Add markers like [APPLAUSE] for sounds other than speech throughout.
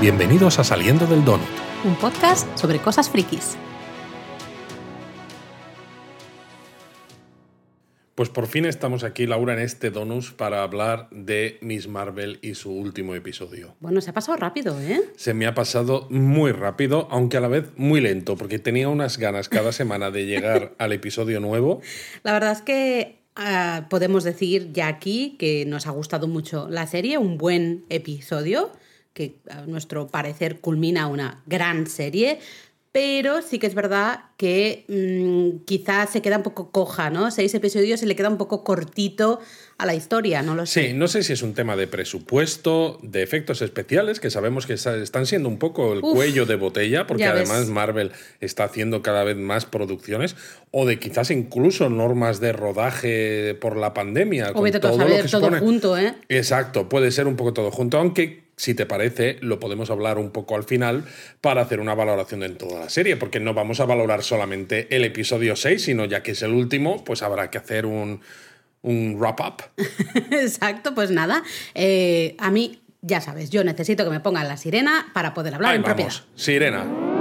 Bienvenidos a Saliendo del Donut. Un podcast sobre cosas frikis. Pues por fin estamos aquí, Laura, en este Donus para hablar de Miss Marvel y su último episodio. Bueno, se ha pasado rápido, ¿eh? Se me ha pasado muy rápido, aunque a la vez muy lento, porque tenía unas ganas cada semana de llegar [LAUGHS] al episodio nuevo. La verdad es que ah, podemos decir ya aquí que nos ha gustado mucho la serie, un buen episodio, que a nuestro parecer culmina una gran serie. Pero sí que es verdad que mm, quizás se queda un poco coja, ¿no? Seis episodios se le queda un poco cortito a la historia, no lo sé. Sí, no sé si es un tema de presupuesto, de efectos especiales, que sabemos que está- están siendo un poco el Uf, cuello de botella, porque además ves. Marvel está haciendo cada vez más producciones, o de quizás incluso normas de rodaje por la pandemia. Con todo lo saber, que todo supone. junto, ¿eh? Exacto, puede ser un poco todo junto, aunque si te parece, lo podemos hablar un poco al final para hacer una valoración de toda la serie, porque no vamos a valorar solamente el episodio 6, sino ya que es el último, pues habrá que hacer un, un wrap-up. [LAUGHS] Exacto, pues nada. eh, a mí, ya sabes, yo necesito que me pongan la sirena para poder hablar Ahí en vamos, propiedad. Sirena.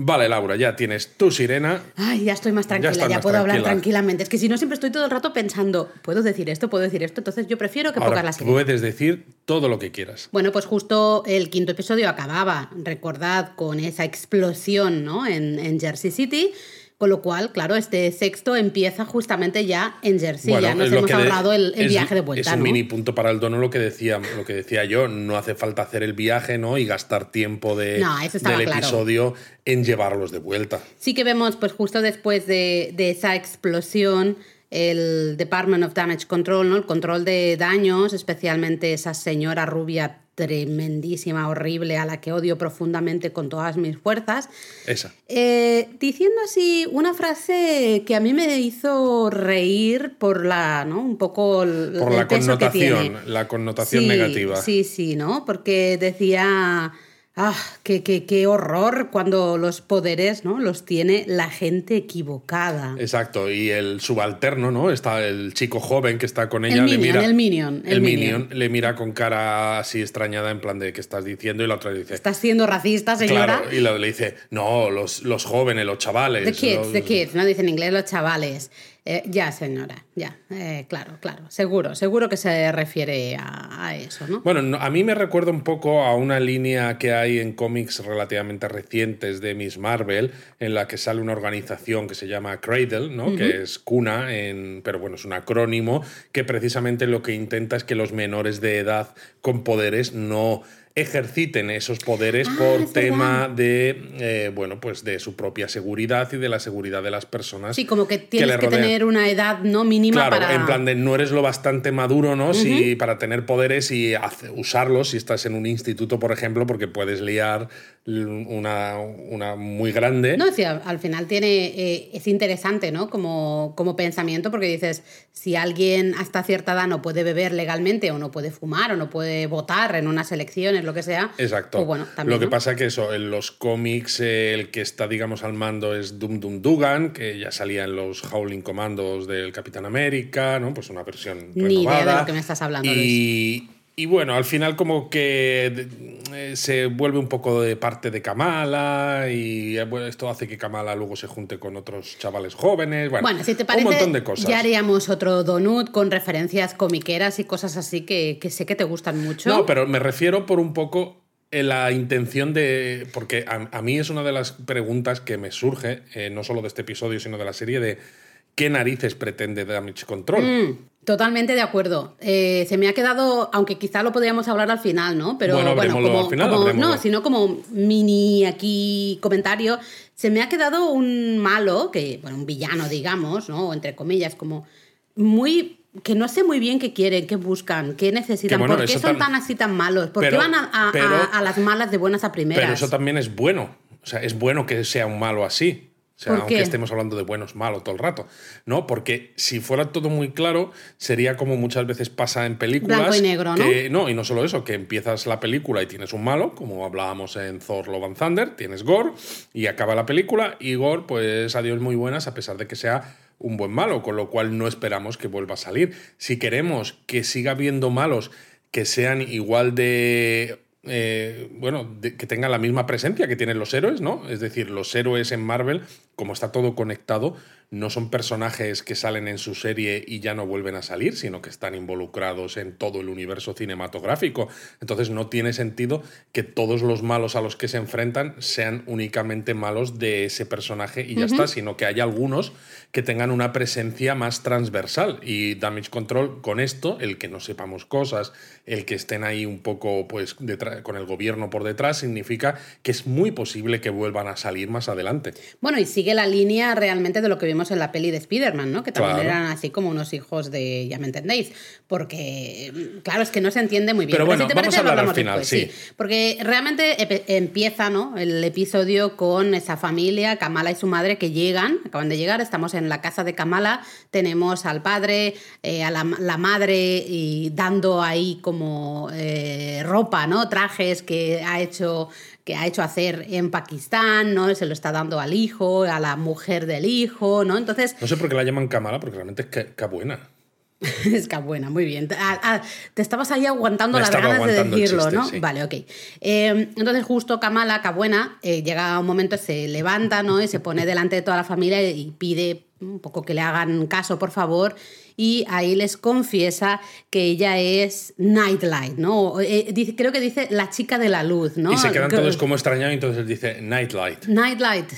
Vale, Laura, ya tienes tu sirena. Ay, ya estoy más tranquila, ya, más puedo hablar tranquila. tranquilamente. Es que si no, siempre estoy todo el rato pensando, ¿puedo decir esto? ¿Puedo decir esto? Entonces yo prefiero que pongas Ahora la sirena. puedes decir todo lo que quieras. Bueno, pues justo el quinto episodio acababa, recordad, con esa explosión ¿no? en, en Jersey City. Con lo cual, claro, este sexto empieza justamente ya en Jersey. ya nos hemos de- ahorrado el, el es- viaje de vuelta. Es un ¿no? mini punto para el dono lo que decía, lo que decía yo. No hace falta hacer el viaje, ¿no? Y gastar tiempo de, No, del claro. episodio en llevarlos de vuelta. Sí que vemos, pues justo después de, de esa explosión, el Department of Damage Control, ¿no? El control de daños, especialmente esa señora rubia tremendísima, horrible, a la que odio profundamente con todas mis fuerzas. Esa. Eh, diciendo así una frase que a mí me hizo reír por la, ¿no? Un poco el, Por el la peso que connotación, tiene. la connotación Sí, negativa. Sí, sí, ¿no? Porque decía, ah, qué, qué, qué horror cuando los poderes, ¿no? Los tiene la gente equivocada. Exacto, y el subalterno, ¿no? Está el chico joven que está con ella, El le minion, mira. el minion, el el minion. minion le mira con cara así extrañada, en plan de qué estás diciendo, y la otra le dice. ¿Estás siendo racista, señora? Claro, y la- le dice, no, los, los jóvenes, los chavales. The kids, los- the kids, ¿no? Dicen en inglés los chavales. Eh, ya, señora, ya. Eh, claro, claro. Seguro, seguro que se refiere a, a eso, ¿no? Bueno, no- a mí me recuerda un poco a una línea que hay en cómics relativamente recientes de Miss Marvel, en la que sale una organización que se llama Cradle, ¿no? que es cuna, en, pero bueno, es un acrónimo, que precisamente lo que intenta es que los menores de edad con poderes no ejerciten esos poderes Ah, por tema de eh, bueno pues de su propia seguridad y de la seguridad de las personas Sí, como que tienes que, tener una edad no mínima Claro, para. en plan de no eres lo bastante maduro, ¿no? Si para tener poderes y usarlos si estás en un instituto, por ejemplo, porque puedes liar una, una muy grande. No, al final tiene, eh, es interesante, ¿no? Como, como pensamiento, porque dices, si alguien hasta cierta edad no puede beber legalmente, o no puede fumar, o no puede votar en unas elecciones, lo que sea. Exacto. Pues bueno, también. Lo que ¿no? pasa que eso, en los cómics eh, el que está, digamos, al mando es Dum Dum Dugan, que ya salía en los Howling Commandos del Capitán América, ¿no? Pues una versión Ni idea de renovada. lo que me estás hablando, y, y bueno, al final como que eh, se vuelve un poco de parte de Kamala y eh, bueno, esto hace que Kamala luego se junte con otros chavales jóvenes. Bueno, Bueno, si te parece, un montón de cosas. ya haríamos otro donut con referencias comiqueras y cosas así que, que sé que te gustan mucho. No, pero me refiero por un poco en la intención de. Porque a, a mí es una de las preguntas que me surge, eh, no solo de este episodio, sino de la serie, de qué narices pretende Damage Control. Mm, totalmente de acuerdo. Eh, se me ha quedado, aunque quizá lo podríamos hablar al final, ¿no? Pero Bueno, bueno, como, al final, como- no, sino como mini aquí comentario, se me ha quedado un malo, que, bueno, un villano, digamos, ¿no? Entre comillas, como muy que no sé muy bien qué quieren, qué buscan, qué necesitan, bueno, por qué son tan así tan malos, por qué van a, a- pero- a- a las malas de buenas a primeras. Pero eso también es bueno. O sea, es bueno que sea un malo así. O sea, ¿Por aunque qué? estemos hablando de buenos, malos todo el rato. ¿No? Porque si fuera todo muy claro, sería como muchas veces pasa en películas. Blanco y negro, ¿no? no, y no solo eso, que empiezas la película y tienes un malo, como hablábamos en Thor Love and Thunder, tienes Gore, y acaba la película, y Gore, pues adiós muy buenas, a pesar de que sea un buen malo, con lo cual no esperamos que vuelva a salir. Si queremos que siga habiendo malos que sean igual de eh, bueno, que tengan la misma presencia que tienen los héroes, ¿no? Es decir, los héroes en Marvel, como está todo conectado, no son personajes que salen en su serie y ya no vuelven a salir, sino que están involucrados en todo el universo cinematográfico. Entonces no tiene sentido que todos los malos a los que se enfrentan sean únicamente malos de ese personaje y ya está, sino que hay algunos que tengan una presencia más transversal. Y Damage Control con esto, el que no sepamos cosas, el que estén ahí un poco pues con el gobierno por detrás, significa que es muy posible que vuelvan a salir más adelante. Bueno, y sigue la línea realmente de lo que vimos en la peli de Spider-Man, ¿no? Que también eran así como unos hijos de, ya me entendéis, porque, claro, es que no se entiende muy bien. Pero, bueno, vamos a hablar al final, sí. Porque realmente empieza, ¿no? El episodio con esa familia, Kamala y su madre, que llegan, acaban de llegar, estamos en la casa de Kamala, tenemos al padre, eh, a la, madre y dando ahí como eh, ropa, ¿no? Trajes que ha hecho que ha hecho hacer en Pakistán, ¿no? Se lo está dando al hijo, a la mujer del hijo, ¿no? Entonces... No sé por qué la llaman Kamala, porque realmente es que, buena. [LAUGHS] es que buena, muy bien. Ah, ah, te estabas ahí aguantando las ganas de decirlo, ¿no? Vale, ok. Eh, entonces, justo Kamala, Cabuena, eh, llega un momento, se levanta, ¿no? Y se pone delante de toda la familia y pide un poco que le hagan caso, por favor, y ahí les confiesa que ella es Nightlight, ¿no? Eh, creo que dice la chica de la luz, ¿no? Y se quedan todos como extrañados entonces dice Nightlight. Nightlight.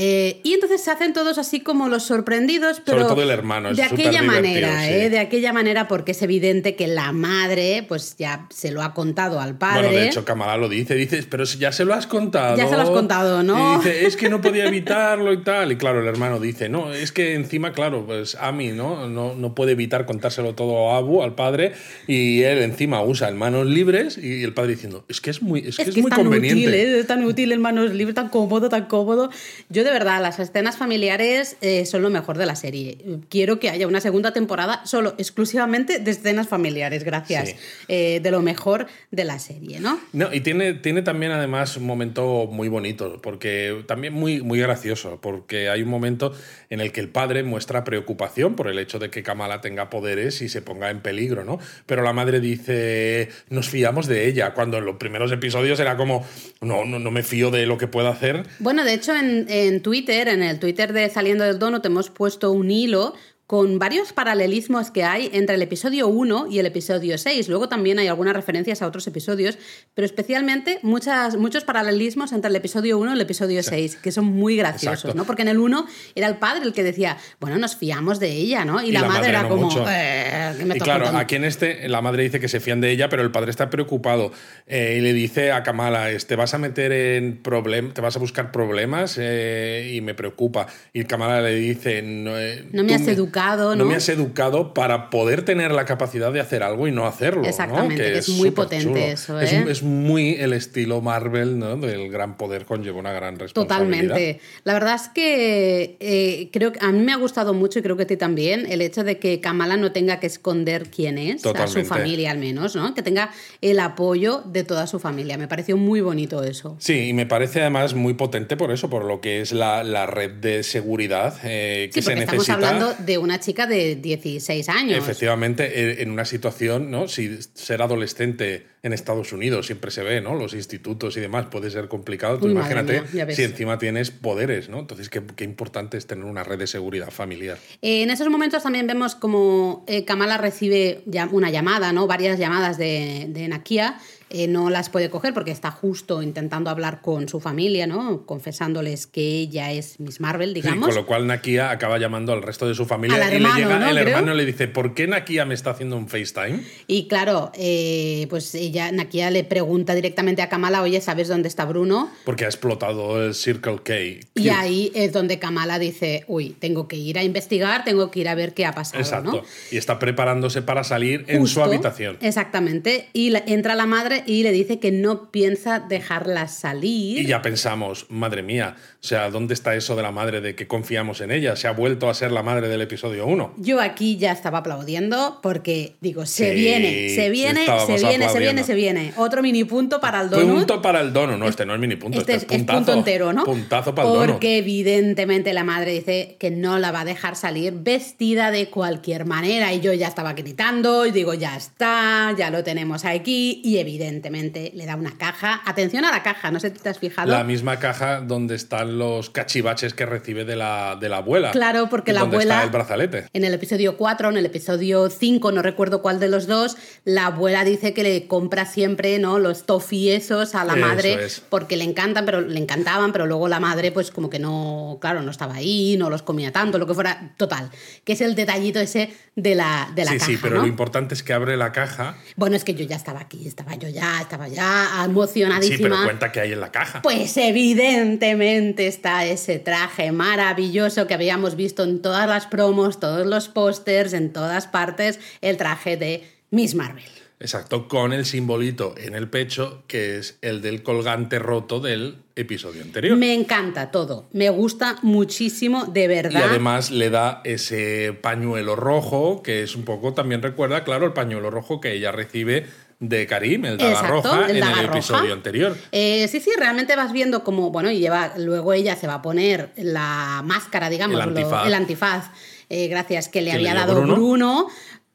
Eh, y entonces se hacen todos así como los sorprendidos, pero Sobre todo el hermano, de aquella manera, ¿eh? de aquella manera, porque es evidente que la madre, pues ya se lo ha contado al padre. Bueno, de hecho, Kamala lo dice, dices, pero si ya se lo has contado. Ya se lo has contado, ¿no? Y dice, es que no [LAUGHS] podía evitarlo y tal. Y claro, el hermano dice, no, es que encima, claro, pues a mí, ¿no? No, no puede evitar contárselo todo a Abu, al padre, y él encima usa en manos libres y el padre diciendo, es que es muy, es, que es, muy tan conveniente. Útil, ¿eh? Es tan útil en manos libres, tan cómodo, tan cómodo. Yo de verdad, las escenas familiares eh, son lo mejor de la serie. Quiero que haya una segunda temporada solo, exclusivamente de escenas familiares, gracias. Eh, de lo mejor de la serie, ¿no? No, y tiene, tiene también además un momento muy bonito, porque también muy, muy gracioso, porque hay un momento en el que el padre muestra preocupación por el hecho de que Kamala tenga poderes y se ponga en peligro, ¿no? Pero la madre dice, nos fiamos de ella, cuando en los primeros episodios era como, no, no, no me fío de lo que pueda hacer. Bueno, de hecho en, en Twitter en el Twitter de Saliendo del Dono, te hemos puesto un hilo con varios paralelismos que hay entre el episodio 1 y el episodio 6. Luego también hay algunas referencias a otros episodios, pero especialmente muchas, muchos paralelismos entre el episodio 1 y el episodio 6, que son muy graciosos, ¿no? Porque en el 1 era el padre el que decía, bueno, nos fiamos de ella, ¿no? Y, la, madre, era como, eh, y claro, aquí en este, la madre dice que se fían de ella, pero el padre está preocupado eh, y le dice a Kamala, te vas a meter en problemas, te vas a buscar problemas eh, y me preocupa. Y Kamala le dice, no, no me has educado ¿no? me has educado para poder tener la capacidad de hacer algo y no hacerlo. Exactamente, que es, muy potente eso. ¿eh? Es, muy el estilo Marvel, ¿no? Del gran poder conlleva una gran responsabilidad. Totalmente. La verdad es que eh, creo que a mí me ha gustado mucho y creo que a ti también el hecho de que Kamala no tenga que esconder quién es, a su familia al menos, ¿no? Que tenga el apoyo de toda su familia. Me pareció muy bonito eso. Sí, y me parece además muy potente por eso, por lo que es la, red de seguridad eh, que se necesita. Estamos hablando de una chica de 16 años. Efectivamente, en una situación, ¿no? Si ser adolescente en Estados Unidos siempre se ve, ¿no? Los institutos y demás puede ser complicado. Tú imagínate si encima tienes poderes, ¿no? Entonces, qué, qué, importante es tener una red de seguridad familiar. Eh, en esos momentos también vemos como eh, Kamala recibe una llamada, ¿no? Varias llamadas de, de Nakia eh, no las puede coger porque está justo intentando hablar con su familia, ¿no? Confesándoles que ella es Miss Marvel, digamos. con lo cual Nakia acaba llamando al resto de su familia y le llega el hermano le dice, ¿por qué Nakia me está haciendo un FaceTime? Y claro, eh, pues ella, Nakia le pregunta directamente a Kamala, oye, ¿sabes dónde está Bruno? Porque ha explotado el Circle K. Y ahí es donde Kamala dice, uy, tengo que ir a investigar, tengo que ir a ver qué ha pasado. Exacto. Y está preparándose para salir en su habitación. Exactamente. Y entra la madre y le dice que no piensa dejarla salir. Y ya pensamos, madre mía, o sea, ¿dónde está eso de la madre de que confiamos en ella? Se ha vuelto a ser la madre del episodio 1. Yo aquí ya estaba aplaudiendo porque digo, se viene, se viene, se viene, se viene se viene. Otro mini punto para el donut. Punto para el dono. No, este no es mini punto, este, Este es es, punto entero, ¿no? Puntazo para el dono. Porque evidentemente la madre dice que no la va a dejar salir vestida de cualquier manera. Y yo ya estaba gritando y digo, ya está, ya lo tenemos aquí. Y evidentemente le da una caja. Atención a la caja, no sé si te has fijado. La misma caja donde están los cachivaches que recibe de la, de la abuela. Claro, porque la donde abuela- Está el brazalete. En el episodio 4, en el episodio 5, no recuerdo cuál de los dos, la abuela dice que le compra siempre ¿no? los toffee esos a la Eso madre es. porque le encantan, pero le encantaban, pero luego la madre, pues como que no, claro, no estaba ahí, no los comía tanto, lo que fuera, total. Que es el detallito ese de la, de la sí, caja. sí, pero ¿no? lo importante es que abre la caja. Bueno, es que yo ya estaba aquí, estaba yo ya, estaba ya Sí, emocionadísima. pero cuenta que hay en la caja. Pues evidentemente está ese traje maravilloso que habíamos visto en todas las promos, todos los pósters, en todas partes, el traje de Miss Marvel. Exacto, con el simbolito en el pecho, que es el del colgante roto del episodio anterior. Me encanta todo, me gusta muchísimo, de Y verdad. además le da ese pañuelo rojo, que es un poco, también recuerda, claro, el pañuelo rojo que ella recibe de Karim, el daga roja, el en el roja. episodio anterior. Eh, sí, sí, realmente vas viendo como, bueno, y lleva, luego ella se va a poner la máscara, digamos, El lo- antifaz. el antifaz, eh, gracias que le Que había le dado Bruno. Bruno.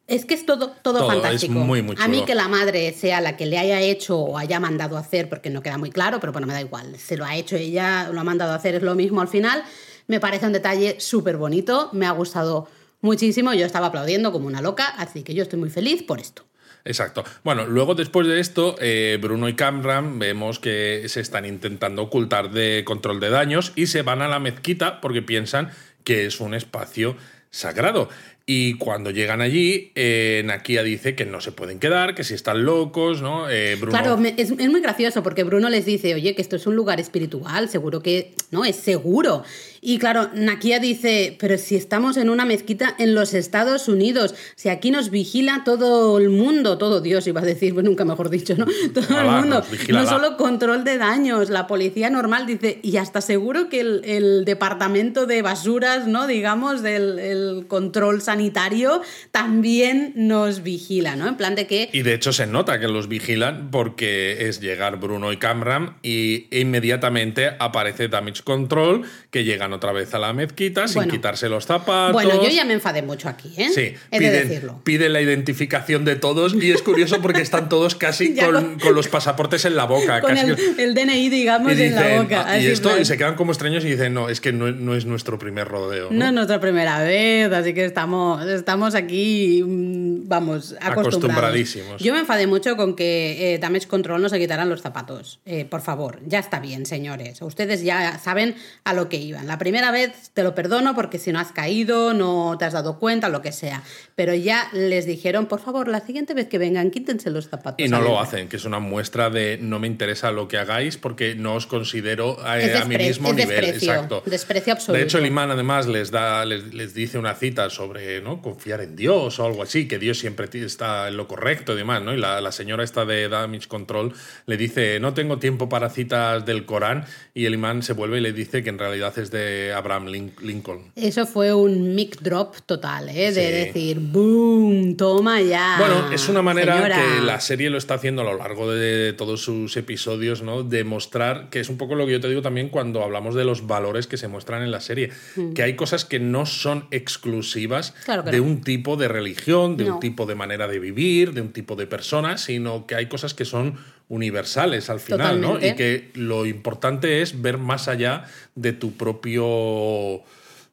Es que es todo, todo, fantástico. muy, muy a mí que la madre sea la que le haya hecho o haya mandado a hacer, porque no queda muy claro, pero bueno, me da igual. Se lo ha hecho ella, lo ha mandado a hacer, es lo mismo al final. Me parece un detalle súper bonito, me ha gustado muchísimo. Yo estaba aplaudiendo como una loca, así que yo estoy muy feliz por esto. Exacto. Bueno, luego después de esto, eh, Bruno y Camran vemos que se están intentando ocultar de control de daños y se van a la mezquita porque piensan que es un espacio sagrado. Y cuando llegan allí, eh, Nakia dice que no se pueden quedar, que si están locos, ¿no? Eh, Claro, es, es muy gracioso porque Bruno les dice, oye, que esto es un lugar espiritual, seguro que, no, es seguro. Y claro, Nakia dice, pero si estamos en una mezquita en los Estados Unidos, si aquí nos vigila todo el mundo, todo Dios iba a decir, pues [LAUGHS] nunca mejor dicho, ¿no? [LAUGHS] Todo Alá, el mundo. No solo control de daños, la policía normal dice, y hasta seguro que el, el departamento de basuras, ¿no? Digamos, del el control sanitario, también nos vigila, ¿no? En plan de que... Y de hecho se nota que los vigilan porque es llegar Bruno y Camram y inmediatamente aparece Damage Control, que llegan otra vez a la mezquita sin Bueno. quitarse los zapatos. Bueno, yo ya me enfadé mucho aquí, ¿eh? Sí, He de piden, decirlo. piden la identificación de todos y es curioso porque están todos casi [LAUGHS] con, los pasaportes en la boca. Con casi- el, el DNI, digamos, en la boca. "Ah, y esto, plan. y se quedan como extraños y dicen, no, es que no, no es nuestro primer rodeo. ¿no? No es nuestra primera vez, así que estamos, estamos aquí, mm, vamos, acostumbrados. Acostumbradísimos. Yo me enfadé mucho con que eh, Damage Control no se quitaran los zapatos. Eh, por favor, ya está bien, señores. Ustedes ya saben a lo que iban. La primera vez te lo perdono porque si no has caído, no te has dado cuenta, lo que sea. Pero ya les dijeron, por favor, la siguiente vez que vengan, quítense los zapatos. Y no a lo hacen, que es una muestra de no me interesa lo que hagáis porque no os considero eh, Es a mi mismo es nivel. desprecio, Exacto. desprecio absoluto. De hecho, el imán además les da, les, les dice una cita sobre ¿no? confiar en Dios o algo así, que Dios siempre está en lo correcto y demás, ¿no? Y la, la señora esta de Damage Control le dice, no tengo tiempo para citas del Corán, y el imán se vuelve y le dice que en realidad es de Abraham Lin- Lincoln. Eso fue un mic drop total, ¿eh? De Sí. decir, ¡boom! Toma ya. Bueno, es una manera señora. que la serie lo está haciendo a lo largo de todos sus episodios, ¿no? De mostrar que es un poco lo que yo te digo también cuando hablamos de los valores que se muestran en la serie. Que hay cosas que no son exclusivas Mm. Claro de no. un tipo de religión, de No. un tipo de manera de vivir, de un tipo de persona, sino que hay cosas que son universales al final, ¿no? Y que lo importante es ver más allá de tu propio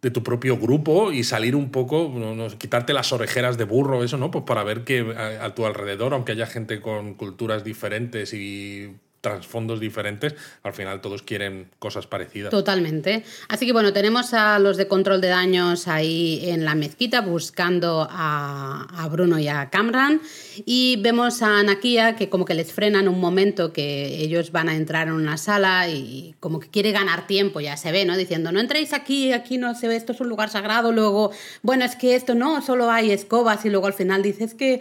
de tu propio grupo y salir un poco, no, no, quitarte las orejeras de burro, eso, ¿no? Pues para ver que a, a tu alrededor, aunque haya gente con culturas diferentes y trasfondos diferentes, al final todos quieren cosas parecidas. Totalmente. Así que bueno, tenemos a los de control de daños ahí en la mezquita buscando a, Bruno y a Camran. Y vemos a Nakia que como que les frenan un momento que ellos van a entrar en una sala y como que quiere ganar tiempo, ya se ve, ¿no? Diciendo, no entréis aquí, aquí no se ve, esto es un lugar sagrado. Luego, bueno, es que esto no, solo hay escobas. Y luego al final dices que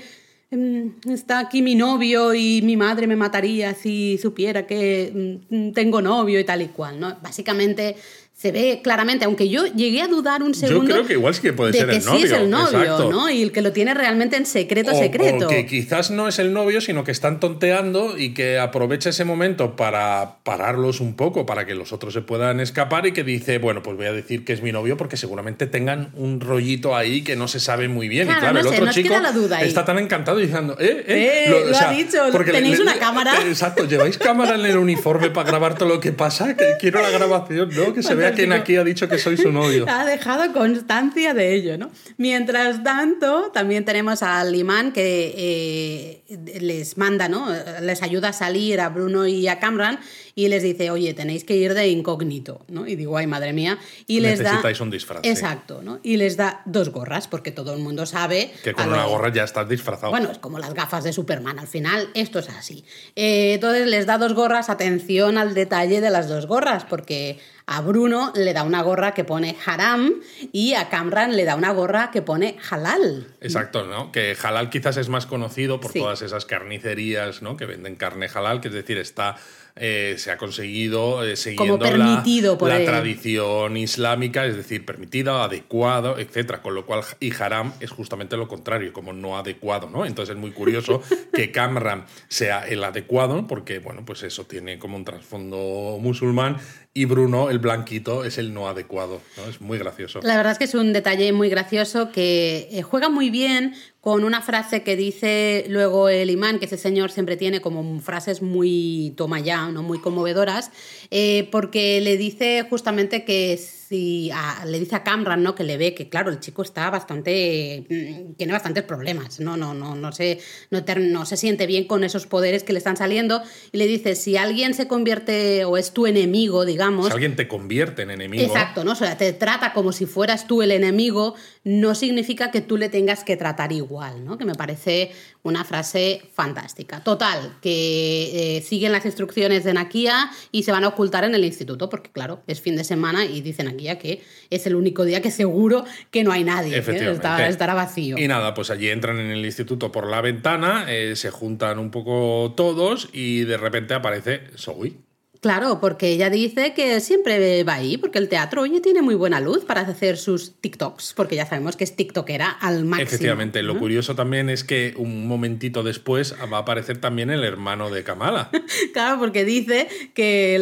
está aquí mi novio y mi madre me mataría si supiera que mm, tengo novio y tal y cual, ¿no? Básicamente se ve claramente, aunque yo llegué a dudar un segundo. Yo creo que igual sí que puede ser el novio. Sí es el novio, ¿no? Y el que lo tiene realmente en secreto, secreto. O que quizás no es el novio, sino que están tonteando y que aprovecha ese momento para pararlos un poco, para que los otros se puedan escapar y que dice, bueno, pues voy a decir que es mi novio porque seguramente tengan un rollito ahí que no se sabe muy bien. y claro, el otro chico está tan encantado diciendo, eh, eh, eh lo, ha dicho, tenéis una cámara. [LAUGHS] exacto, lleváis cámara en el uniforme para grabar todo lo que pasa, que quiero la grabación, ¿no? Que se vea quien aquí ha dicho que soy su novio. [LAUGHS] ha dejado constancia de ello, ¿no? Mientras tanto, también tenemos al imán que eh, les manda, ¿no? Les ayuda a salir a Bruno y a Cameron y les dice, oye, tenéis que ir de incógnito, ¿no? Y digo, ay, madre mía. Y les Necesitáis un disfraz. Exacto, ¿no? Y les da dos gorras, porque todo el mundo sabe... Que con una gorra ya estás disfrazado. Bueno, es como las gafas de Superman, al final esto es así. Eh, entonces les da dos gorras, atención al detalle de las dos gorras, porque a Bruno le da una gorra que pone haram y a Camran le da una gorra que pone halal. Exacto, ¿no? Que halal quizás es más conocido por todas esas carnicerías, ¿no? Que venden carne halal, que es decir, está eh, se ha conseguido eh, siguiendo la, la tradición islámica, es decir, permitida, adecuado, etcétera. Con lo cual, y haram es justamente lo contrario, como no adecuado, ¿no? Entonces es muy curioso [LAUGHS] que Camran sea el adecuado, porque, bueno, pues eso tiene como un trasfondo musulmán y Bruno, el blanquito, es el no adecuado. ¿no? Es muy gracioso. La verdad es que es un detalle muy gracioso que eh, juega muy bien con una frase que dice luego el imán, que ese señor siempre tiene como frases muy toma ya, ¿no? muy conmovedoras, eh, porque le dice justamente que si le dice a Camran, ¿no? Que le ve que, claro, el chico está bastante. Mm, tiene bastantes problemas, ¿no? No, no, no, se, no, no se siente bien con esos poderes que le están saliendo. Y le dice: si alguien se convierte o es tu enemigo, digamos. Si alguien te convierte en enemigo. Exacto, ¿no? O sea, te trata como si fueras tú el enemigo, no significa que tú le tengas que tratar igual, ¿no? Que me parece una frase fantástica. Total, que eh, siguen las instrucciones de Nakia y se van a ocultar en el instituto, porque claro, es fin de semana y dicen Que es el único día que seguro que no hay nadie, ¿eh? estará, vacío. Y nada, pues allí entran en el instituto por la ventana, eh, se juntan un poco todos y de repente aparece Zoe. Claro, porque ella dice que siempre va ahí, porque el teatro, oye, tiene muy buena luz para hacer sus TikToks, porque ya sabemos que es TikTokera al máximo. Efectivamente, lo curioso también es que un momentito después va a aparecer también el hermano de Kamala. [LAUGHS] claro, porque dice que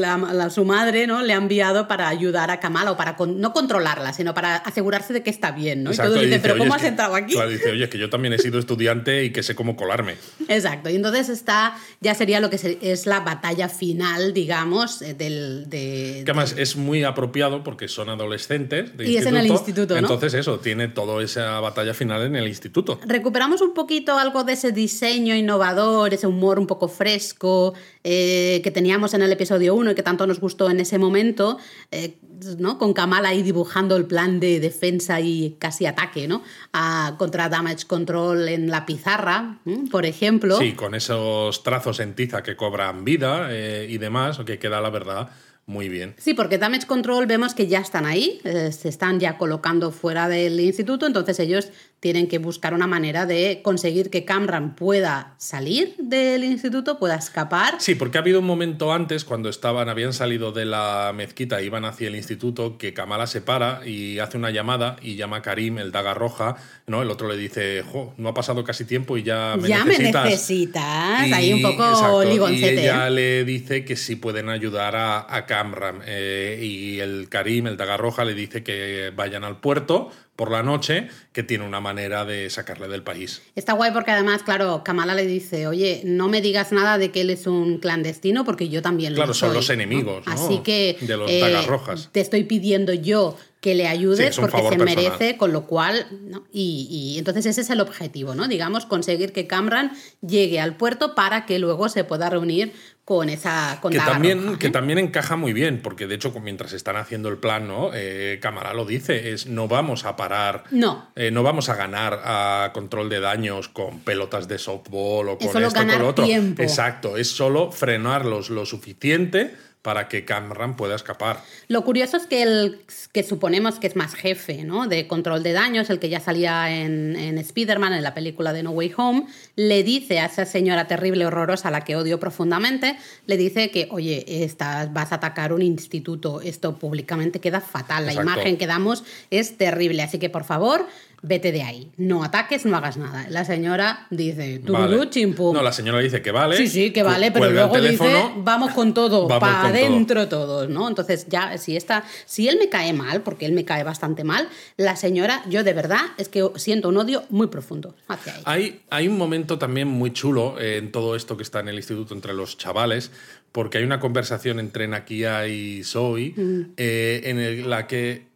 su madre ¿no? le ha enviado para ayudar a Kamala, o para no controlarla, sino para asegurarse de que está bien, ¿no? y todo dice, pero ¿cómo has entrado aquí? Claro, dice, oye, es que yo también he sido estudiante y que sé cómo colarme. Exacto, y entonces está, ya sería lo que es la batalla final, digamos eh, del... De, que además es muy apropiado porque son adolescentes. y es en el instituto, ¿no? Entonces eso, tiene toda esa batalla final en el instituto. Recuperamos un poquito algo de ese diseño innovador, ese humor un poco fresco eh, que teníamos en el episodio 1 y que tanto nos gustó en ese momento, eh, ¿no? con Kamala ahí dibujando el plan de defensa y casi ataque ¿no? A, contra Damage Control en la pizarra, por ejemplo. Sí, con esos trazos en tiza que cobran vida y demás, que queda la verdad muy bien. Sí, porque Damage Control vemos que ya están ahí, eh, se están ya colocando fuera del instituto, entonces ellos tienen que buscar una manera de conseguir que Camran pueda salir del instituto, pueda escapar. Sí, porque ha habido un momento antes cuando estaban, habían salido de la mezquita, iban hacia el instituto, que Kamala se para y hace una llamada y llama a Karim, el daga roja, ¿no? El otro le dice, jo, no ha pasado casi tiempo y ya me ya necesitas. me necesitas. Ahí un poco ligoncete. Y ella le dice que sí pueden ayudar a, a Camran. Eh, y el Karim, el daga roja, le dice que vayan al puerto por la noche que tiene una manera de sacarle del país. Está guay porque además, claro, Kamala le dice, oye, no me digas nada de que él es un clandestino porque yo también lo Claro, son los enemigos, Así que de los eh, rojas. te estoy pidiendo yo que le ayudes porque se merece, con lo cual, y, y, entonces ese es el objetivo, ¿no? Digamos, conseguir que Camran llegue al puerto para que luego se pueda reunir con esa con que también que también encaja muy bien porque de hecho mientras están haciendo el plan no eh, Cámara lo dice es no vamos a parar no. eh, no vamos a ganar a control de daños con pelotas de softball o con esto con lo otro. tiempo. exacto es solo frenarlos lo suficiente para que Camran pueda escapar. Lo curioso es que el que suponemos que es más jefe ¿no? de control de daños, el que ya salía en, en Spider-Man, en la película de No Way Home, le dice a esa señora terrible, horrorosa, a la que odio profundamente, le dice que, oye, estás, vas a atacar un instituto, esto públicamente queda fatal, la imagen que damos es terrible, así que por favor, vete de ahí, no ataques, no hagas nada. La señora dice, Vale. chimpum. No, la señora dice que vale. Sí, sí, que vale, pero luego dice, vamos con todo, para con todo. adentro todos, ¿no? Entonces, ya, si está, si él me cae mal, porque él me cae bastante mal, la señora, yo de verdad es que siento un odio muy profundo hacia ella. Hay, hay un momento también muy chulo eh, en todo esto que está en el instituto entre los chavales, porque hay una conversación entre Nakia y Zoe Mm. eh, en el- la que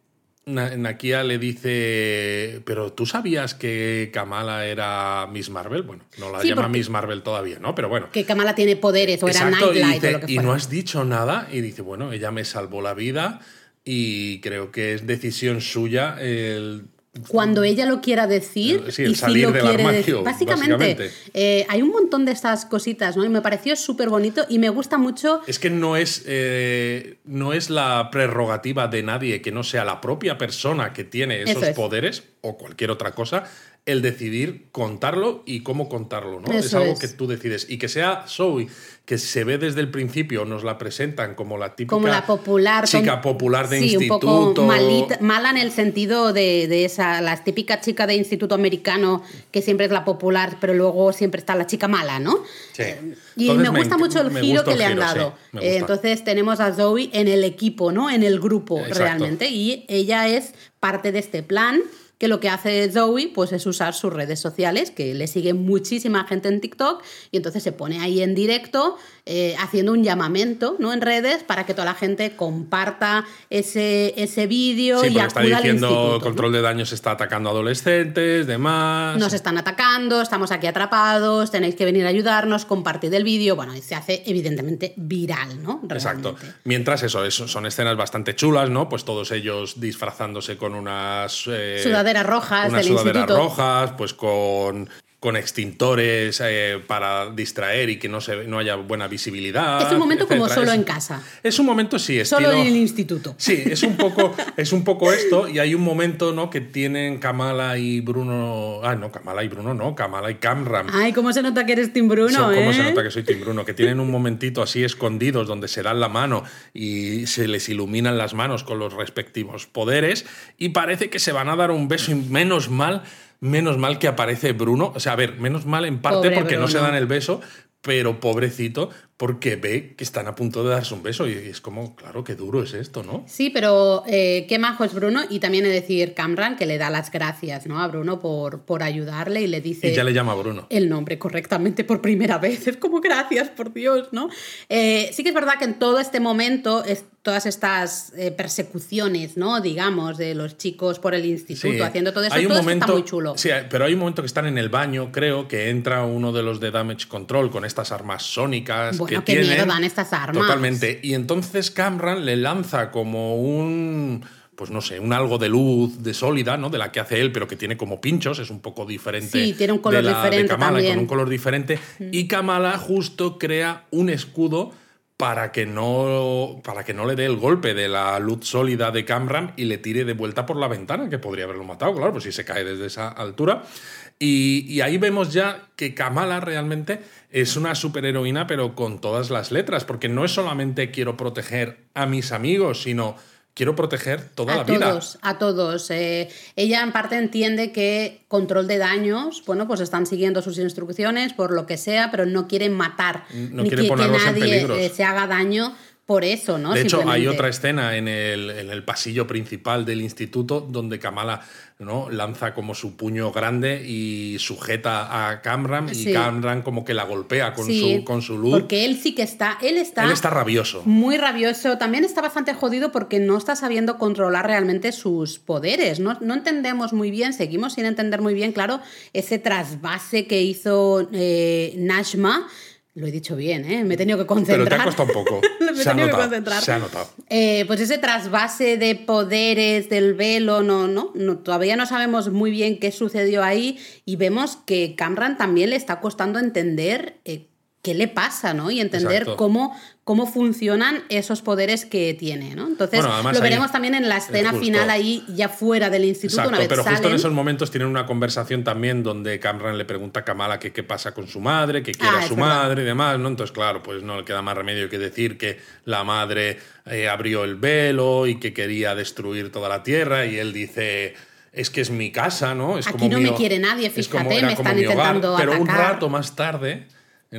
Nakia le dice, pero tú sabías que Kamala era Miss Marvel? Bueno, no la Sí, llama Miss Marvel todavía, ¿no? Pero bueno. Que Kamala tiene poderes o era y, Nightlight dice, o lo que "¿Y fuera. no has dicho nada y dice, bueno, ella me salvó la vida y creo que es decisión suya el Cuando ella lo quiera decir sí, el y si salir lo del quiere armario, decir. Básicamente, básicamente. eh, hay un montón de estas cositas, ¿no? Y me pareció súper bonito y me gusta mucho Es que no es, eh, no es la prerrogativa de nadie que no sea la propia persona que tiene esos Eso es. poderes o cualquier otra cosa el decidir contarlo y cómo contarlo, ¿no? es algo es. que tú decides. Y que sea Zoe, que se ve desde el principio, nos la presentan como la típica como la popular chica popular de sí, instituto. un poco malita- mala en el sentido de, de esa la típica chica de instituto americano que siempre es la popular pero luego siempre está la chica mala no Sí. Eh, y Entonces me gusta mucho el giro que el le han giro, dado Eh, entonces tenemos a Zoe en el equipo no en el grupo Exacto. realmente y ella es parte de este plan que lo que hace Zoe pues es usar sus redes sociales, que le sigue muchísima gente en TikTok, y entonces se pone ahí en directo eh, haciendo un llamamiento ¿no? en redes para que toda la gente comparta ese, ese vídeo Sí, y está acuda al diciendo. ¿no? control de daños está atacando a adolescentes, demás. Nos están atacando, estamos aquí atrapados, tenéis que venir a ayudarnos, compartid el vídeo. Bueno, y se hace evidentemente viral, ¿no? Exacto. Mientras eso, eso son escenas bastante chulas, ¿no? Pues todos ellos disfrazándose con unas eh, Sudaderas rojas unas del sudaderas instituto. rojas, pues con, con extintores eh, para distraer y que no se no haya buena visibilidad. Es un momento como solo Es- en casa. Es un momento sí, estilo. Solo en el instituto. Sí, es un poco, [LAUGHS] es un poco esto, y hay un momento, ¿no? Que tienen Kamala y Bruno. Ah, no, Kamala y Bruno, no, Kamala y Camram. Ay, cómo se nota que eres Tim Bruno, Son ¿eh? como se nota que soy Tim Bruno, que tienen un momentito así escondidos donde se dan la mano y se les iluminan las manos con los respectivos poderes y parece que se van a dar un beso y menos mal, menos mal que aparece Bruno. O sea, a ver, menos mal en parte Pobre porque no se dan el beso, pero pobrecito porque ve que están a punto de darse un beso y es como, claro, qué duro es esto, ¿no? Sí, pero eh, qué majo es Bruno y también he de decir Camran que le da las gracias ¿no? a Bruno por, por ayudarle y le dice Y ya le llama Bruno. el nombre correctamente por primera vez. [LAUGHS] Es como gracias, por Dios, ¿no? Eh, sí que es verdad que en todo este momento, es, todas estas eh, persecuciones, ¿no? Digamos, de los chicos por el instituto Sí. haciendo todo eso, Hay un todo eso está muy chulo. Sí, pero hay un momento que están en el baño, creo, que entra uno de los de Damage Control con estas armas sónicas Bueno, que qué miedo dan estas armas. Totalmente. Y entonces Camran le lanza como un pues no sé, un algo de luz de sólida, ¿no? De la que hace él, pero que tiene como pinchos, es un poco diferente. Sí, tiene un color de la de diferente Kamala, también. Con un color diferente. Y Kamala justo crea un escudo para que no para que no le dé el golpe de la luz sólida de Camram y le tire de vuelta por la ventana, que podría haberlo matado, claro, pues si se cae desde esa altura. Y, y ahí vemos ya que Kamala realmente es una superheroína, pero con todas las letras, porque no es solamente quiero proteger a mis amigos, sino quiero proteger toda a la vida. todos, a todos. Eh, ella en parte entiende que control de daños, bueno, pues están siguiendo sus instrucciones por lo que sea, pero no quieren matar No ni quiere que, que ponerlos en nadie eh, se haga daño por eso, ¿no? De hecho, hay otra escena en el, en el pasillo principal del instituto donde Kamala ¿no? lanza como su puño grande y sujeta a Camran y. Camran como que la golpea con, Sí, su, con su luz. Porque él sí que está, él está, Él está rabioso. muy rabioso. También está bastante jodido porque no está sabiendo controlar realmente sus poderes. No, no entendemos muy bien, seguimos sin entender muy bien, claro, ese trasvase que hizo eh, Nashma. Lo he dicho bien, ¿eh? Me he tenido que concentrar. Pero te ha costado un poco. [LAUGHS] Me he se, ha tenido que notado, concentrar. se ha notado. Eh, pues ese trasvase de poderes del velo, no, no, no, todavía no sabemos muy bien qué sucedió ahí y vemos que Camran también le está costando entender eh, qué le pasa, ¿no? Y entender cómo, cómo funcionan esos poderes que tiene, ¿no? Entonces, lo veremos también en la escena final ahí, ya fuera del instituto, una vez pero justo en esos momentos tienen una conversación también donde Cameron le pregunta a Kamala qué pasa con su madre, que quiere a ah, su madre y demás, ¿no? Entonces, claro, pues no le queda más remedio que decir que la madre eh, abrió el velo y que quería destruir toda la tierra y él dice es que es mi casa, ¿no? Es Aquí no me quiere nadie, fíjate, me están intentando Pero un rato más tarde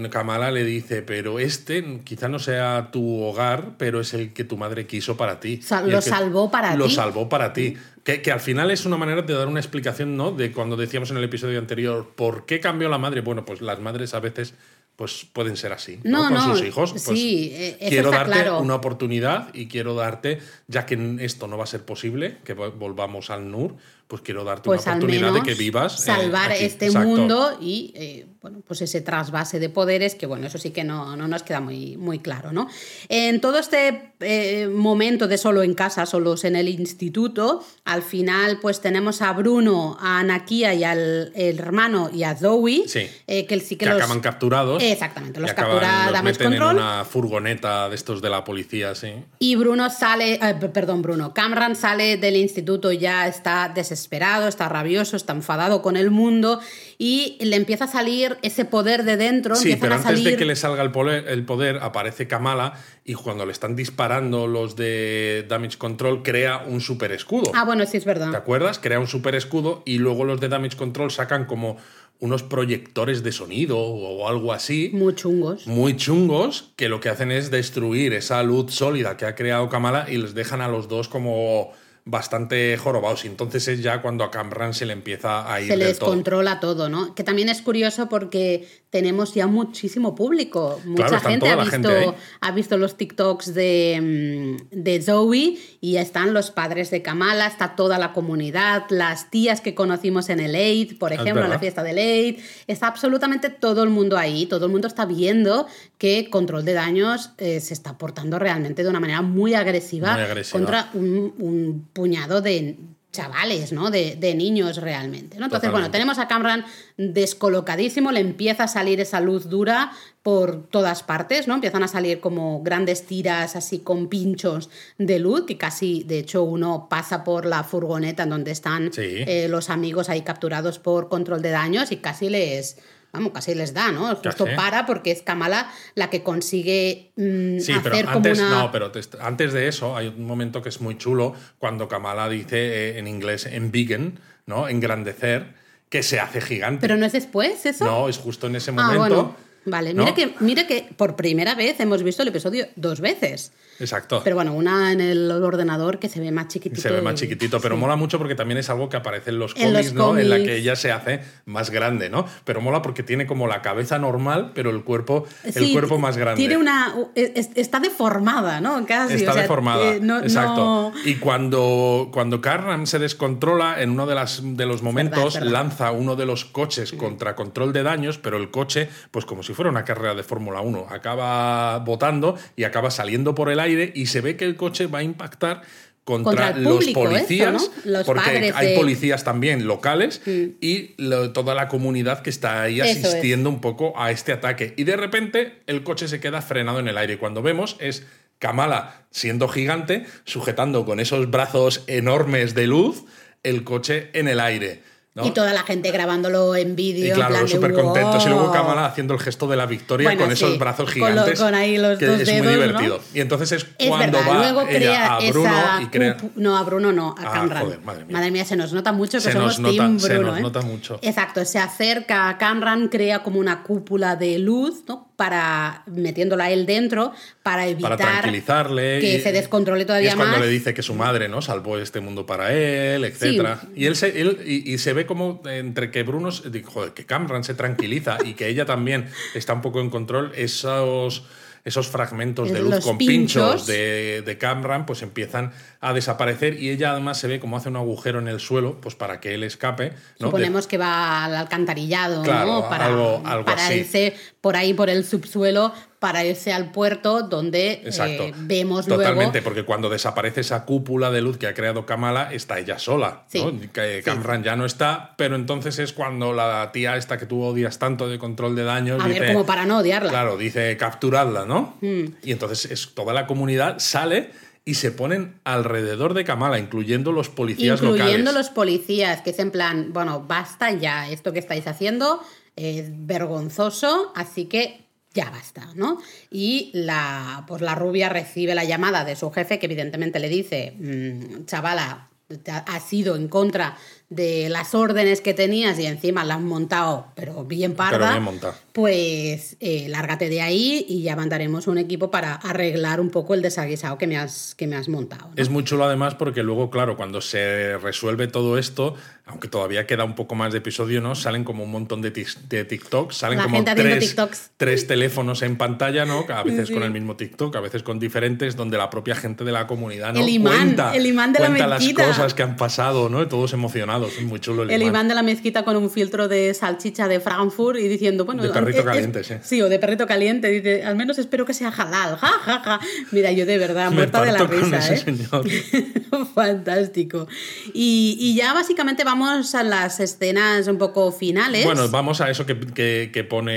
Kamala le dice, pero este quizá no sea tu hogar, pero es el que tu madre quiso para ti. lo salvó para ti. Lo salvó para ti. Que, al final es una manera de dar una explicación, ¿no? De cuando decíamos en el episodio anterior, ¿por qué cambió la madre? Bueno, pues las madres a veces pues pueden ser así, ¿no? Con sus hijos. Pues sí, eh, quiero darte una oportunidad y quiero darte, ya que esto no va a ser posible, que volvamos al NUR, pues quiero darte una pues oportunidad de que vivas. Eh, salvar este mundo y eh, bueno, pues ese trasvase de poderes, que bueno, eso sí que no, no nos queda muy, muy claro, ¿no? En todo este eh, momento de solo en casa, solos en el instituto, al final pues tenemos a Bruno, a Anakia y al hermano y a Zoe, que sí que, acaban capturados. Exactamente, los captura Damage Control. En una furgoneta de estos de la policía, sí. Y Bruno sale, perdón, Bruno, Cameron sale del instituto ya está desesperado desesperado, está rabioso, está enfadado con el mundo y le empieza a salir ese poder de dentro. Sí, pero antes de que le salga el poder, el poder, aparece Kamala y cuando le están disparando los de Damage Control crea un super escudo. Ah, bueno, sí, es verdad. ¿Te acuerdas? Crea un super escudo y luego los de Damage Control sacan como unos proyectores de sonido o algo así. Muy chungos. Muy chungos, que lo que hacen es destruir esa luz sólida que ha creado Kamala y les dejan a los dos como bastante jorobados. Y entonces es ya cuando a Camran se le empieza a ir. Se les controla todo, ¿no? Que también es curioso porque tenemos ya muchísimo público. Mucha gente, ha visto, ha visto los TikToks de, mm, de Zoe y ya están los padres de Kamala, está toda la comunidad, las tías que conocimos en el Aid, por ejemplo, en la fiesta del Aid. Está absolutamente todo el mundo ahí, todo el mundo está viendo que Control de Daños eh, se está portando realmente de una manera muy agresiva, contra un, un puñado de chavales, ¿no? De, niños realmente. ¿no? Entonces, bueno, tenemos a Cameron descolocadísimo, le empieza a salir esa luz dura por todas partes, ¿no? Empiezan a salir como grandes tiras así con pinchos de luz, que casi, de hecho, uno pasa por la furgoneta en donde están eh, los amigos ahí capturados por control de daños y casi les vamos, casi les da, ¿no? Justo para porque es Kamala la que consigue mm, sí, pero antes, No, pero antes de eso hay un momento que es muy chulo cuando Kamala dice eh, en inglés en vegan, ¿no? Engrandecer, que se hace gigante. Pero no es después eso. No, es justo en ese ah, momento. Vale, mira, que, mira que por primera vez hemos visto el episodio dos veces. Exacto. Pero bueno, una en el ordenador que se ve más chiquitito. Se ve más chiquitito, pero mola mucho porque también es algo que aparece en los cómics, ¿no? En la que ella se hace más grande, ¿no? Pero mola porque tiene como la cabeza normal, pero el cuerpo, el cuerpo más grande. Tiene una. Está deformada, ¿no? Casi. Está deformada. exacto. Y cuando, cuando Carran se descontrola, en uno de, las, de los momentos lanza uno de los coches contra control de daños, pero el coche, pues como si fuera una carrera de Fórmula 1. Acaba botando y acaba saliendo por el aire y se ve que el coche va a impactar contra, los policías, porque hay policías también locales mm. y toda la comunidad que está ahí asistiendo un poco a este ataque. Y de repente el coche se queda frenado en el aire. Y cuando vemos es Kamala siendo gigante, sujetando con esos brazos enormes de luz el coche en el aire. Y toda la gente grabándolo en vídeo. Y claro, súper contentos. Y luego Kamala haciendo el gesto de la victoria con esos brazos gigantes. Con, ahí los que dos es muy divertido. Y entonces es, cuando va ella a Bruno y crea. No, a Bruno no, a ah, madre, mía. se nos nota mucho que somos Team Bruno. Se nos ¿eh? nota mucho. Exacto, se acerca a Camran, crea como una cúpula de luz, ¿no? Para metiéndola él dentro para evitar tranquilizarle que se descontrole todavía y es cuando le dice que su madre no salvó este mundo para él etcétera. Y él se él, y, se ve como entre que Bruno joder, que Cameron se tranquiliza y que ella también está un poco en control esos esos fragmentos de luz con pinchos, de, de Camran pues empiezan a desaparecer y ella además se ve como hace un agujero en el suelo pues para que él escape. Suponemos que va al alcantarillado, ¿no? Para, algo, para irse por ahí por el subsuelo para irse al puerto donde Exacto. eh, vemos Totalmente, luego... porque cuando desaparece esa cúpula de luz que ha creado Kamala, está ella sola. Sí. ¿no? Que Camran ya no está, pero entonces es cuando la tía esta que tú odias tanto de control de daños. A dice, ver, como para no odiarla. Claro, dice capturadla, ¿no? Y entonces es, toda la comunidad sale y se ponen alrededor de Kamala, incluyendo los policías Incluyendo locales. los policías, que es en plan, bueno, basta ya, esto que estáis haciendo es vergonzoso, así que ya basta, ¿no? Y la, pues la rubia recibe la llamada de su jefe, que evidentemente le dice, "Mm, chavala, ha- has ido en contra de las órdenes que tenías y encima la has montado, pero bien parda. Pero bien. Pues eh, lárgate de ahí y ya mandaremos un equipo para arreglar un poco el desaguisado que me has, que me has montado. ¿no? Es muy chulo además porque luego, claro, cuando se resuelve todo esto, aunque todavía queda un poco más de episodio, ¿no? Salen como un montón de, de TikToks, salen La como tres, TikToks. tres teléfonos en pantalla, ¿no? A veces Sí. con el mismo TikTok, a veces con diferentes, donde la propia gente de la comunidad, ¿no? El imán, cuenta, el imán de la cuenta las cosas que han pasado, ¿no? Todos emocionados, es muy chulo el, El imán. imán de la mezquita con un filtro de salchicha de Frankfurt y diciendo, bueno, De perrito es- caliente, sí. Sí, o de perrito caliente. Dice, al menos espero que sea halal. [LAUGHS] Ja, ja, ja. Mira, yo de verdad, Me muerta de la risa, ese ¿eh? señor. [LAUGHS] Fantástico. Y, y ya básicamente vamos a las escenas un poco finales. Bueno, vamos a eso que, que- que pone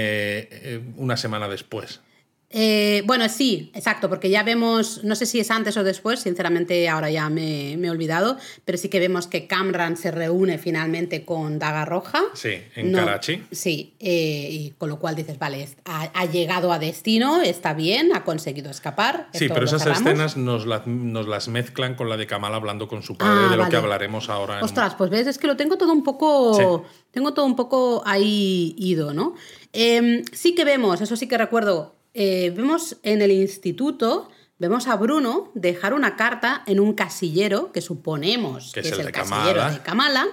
eh, una semana después. Eh, bueno, sí, exacto, porque ya vemos, no sé si es antes o después, sinceramente ahora ya me, me he olvidado, pero sí que vemos que Camran se reúne finalmente con Daga Roja. Sí, en No, Karachi. Sí, eh, y con lo cual dices, vale, ha, ha llegado a destino, está bien, ha conseguido escapar. Sí, pero esas cerramos. escenas nos, la- nos las mezclan con la de Kamala hablando con su padre, Ah, de lo vale. que hablaremos ahora. en- Ostras, pues ves, es que lo tengo todo un poco. Tengo todo un poco ahí ido, ¿no? Em, sí que vemos, eso sí que recuerdo. Eh, vemos en el instituto, vemos a Bruno dejar una carta en un casillero, que suponemos Que que, es el el, de casillero Kamala. de Kamala.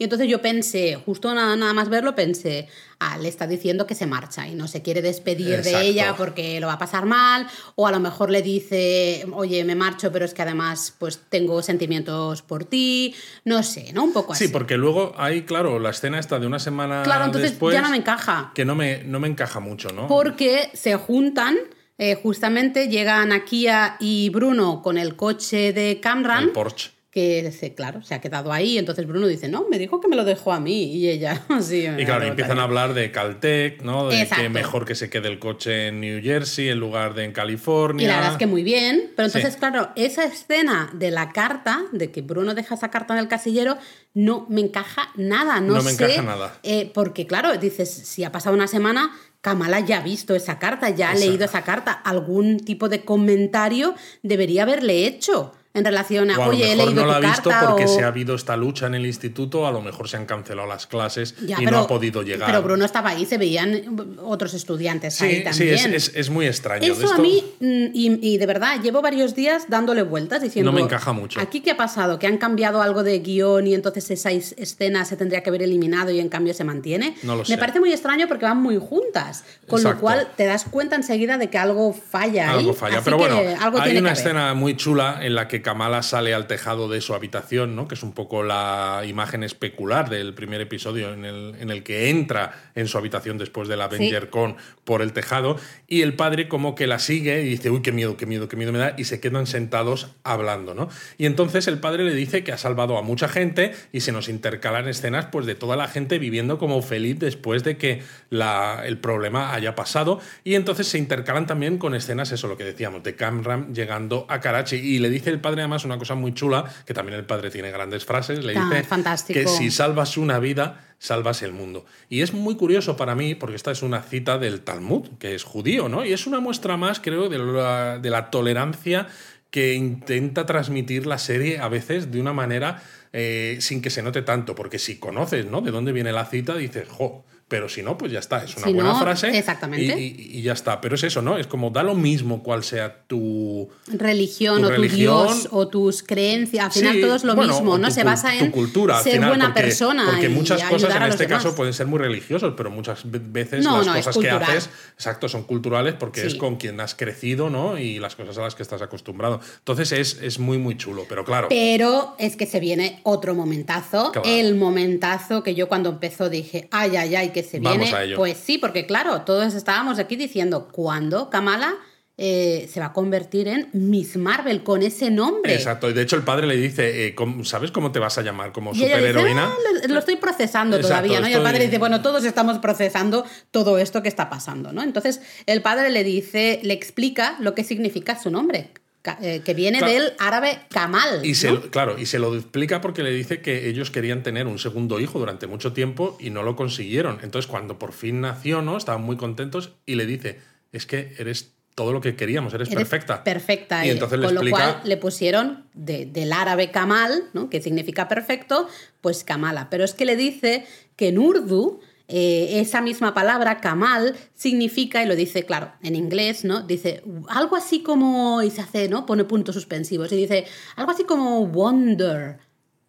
Y entonces yo pensé, justo nada, nada más verlo, pensé, ah, le está diciendo que se marcha y no se quiere despedir Exacto. de ella porque lo va a pasar mal, o a lo mejor le dice, oye, me marcho, pero es que además pues tengo sentimientos por ti, no sé, ¿no? Un poco así. Sí, porque luego hay, claro, la escena esta de una semana Claro, entonces después ya no me encaja, que no me, no me encaja mucho, ¿no? porque se juntan, eh, justamente llegan Akia y Bruno con el coche de Camran. El Porsche. Que se, claro, se ha quedado ahí. Entonces Bruno dice, no, me dijo que me lo dejó a mí. Y ella, [LAUGHS] sí. Y claro, empiezan a hablar de Caltech, ¿no? De que mejor que se quede el coche en New Jersey en lugar de en California. Y la verdad es que muy bien. Pero entonces, Sí. claro, esa escena de la carta, de que Bruno deja esa carta en el casillero, no me encaja nada. No, No me sé, encaja nada. eh, porque, claro, dices, si ha pasado una semana. Kamala ya ha visto esa carta, ya ha Exacto. leído esa carta. Algún tipo de comentario debería haberle hecho en relación a, O a lo oye, he mejor leído no la ha visto porque o... se ha habido esta lucha en el instituto, a lo mejor se han cancelado las clases Ya, y pero- no ha podido llegar. Pero Bruno estaba ahí, se veían otros estudiantes ahí sí, sí, también. es, es- es muy extraño. A esto- mí, mm, y, y de verdad, llevo varios días dándole vueltas diciendo. No me encaja mucho. ¿Aquí qué ha pasado? ¿Que han cambiado algo de guion y entonces esa escena se tendría que haber eliminado y en cambio se mantiene? No lo Me sé. parece muy extraño porque van muy juntas. Con lo cual te das cuenta enseguida de que algo falla ahí. Algo falla. Pero bueno, algo hay tiene una que escena muy chula en la que Kamala sale al tejado de su habitación, ¿no? Que es un poco la imagen especular del primer episodio en el, en el que entra en su habitación después del Avenger Con por el tejado. Y el padre como que la sigue y dice, uy, qué miedo, qué miedo, qué miedo me da. Y se quedan sentados hablando, ¿no? Y entonces el padre le dice que ha salvado a mucha gente y se nos intercalan escenas pues de toda la gente viviendo como feliz después de que la, el problema haya pasado. Y entonces se intercalan también con escenas, eso lo que decíamos, de Camram llegando a Karachi. Y le dice el padre además una cosa muy chula, que también el padre tiene grandes frases, le Ah, dice fantástico. que si salvas una vida, salvas el mundo. Y es muy curioso para mí, porque esta es una cita del Talmud, que es judío, ¿no? Y es una muestra más, creo, de la, de la tolerancia que intenta transmitir la serie a veces de una manera eh, sin que se note tanto, porque si conoces, ¿no? De dónde viene la cita, dices, jo, pero si no, pues ya está, es una Si buena no, frase. exactamente. Y, y- y ya está. Pero es eso, ¿no? Es como da lo mismo cual sea tu, religión tu o tu. Dios o tus creencias, al final Sí, todo es lo bueno, mismo, ¿no? Se basa en tu cultura, ser final, buena porque- persona Porque muchas cosas en este demás. caso pueden ser muy religiosos, pero muchas ve- veces No, las no, cosas que haces, exacto, son culturales porque es con quien has crecido, ¿no? Y las cosas a las que estás acostumbrado. Entonces es, es muy, muy chulo, pero claro. Pero es que se viene otro momentazo, Claro. el momentazo que yo cuando empezó dije, ay, ay, ay, que se Vamos viene. a ello. Pues sí, porque claro, todos estábamos aquí diciendo cuándo Kamala eh, se va a convertir en Miss Marvel con ese nombre. Exacto. Y de hecho el padre le dice, eh, ¿cómo- ¿sabes cómo te vas a llamar? Como superheroína. "Ah, lo, lo estoy procesando Exacto, todavía, ¿no? Y el padre dice, bueno, todos estamos procesando todo esto que está pasando, ¿no? Entonces el padre le dice, le explica lo que significa su nombre, que viene Claro. del árabe Kamal. Y se, ¿no? lo- claro, y se lo explica porque le dice que ellos querían tener un segundo hijo durante mucho tiempo y no lo consiguieron. Entonces, cuando por fin nació, ¿no? Estaban muy contentos y le dice, es que eres todo lo que queríamos, eres, Eres perfecta. Perfecta. Y eh, entonces le con lo explica- cual le pusieron de- del árabe Kamal, ¿no? que significa perfecto, pues Kamala. Pero es que le dice que en urdu eh, esa misma palabra, Kamal, significa, y lo dice, claro, en inglés, ¿no? Dice algo así como, y se hace, ¿no? Pone puntos suspensivos, y dice algo así como wonder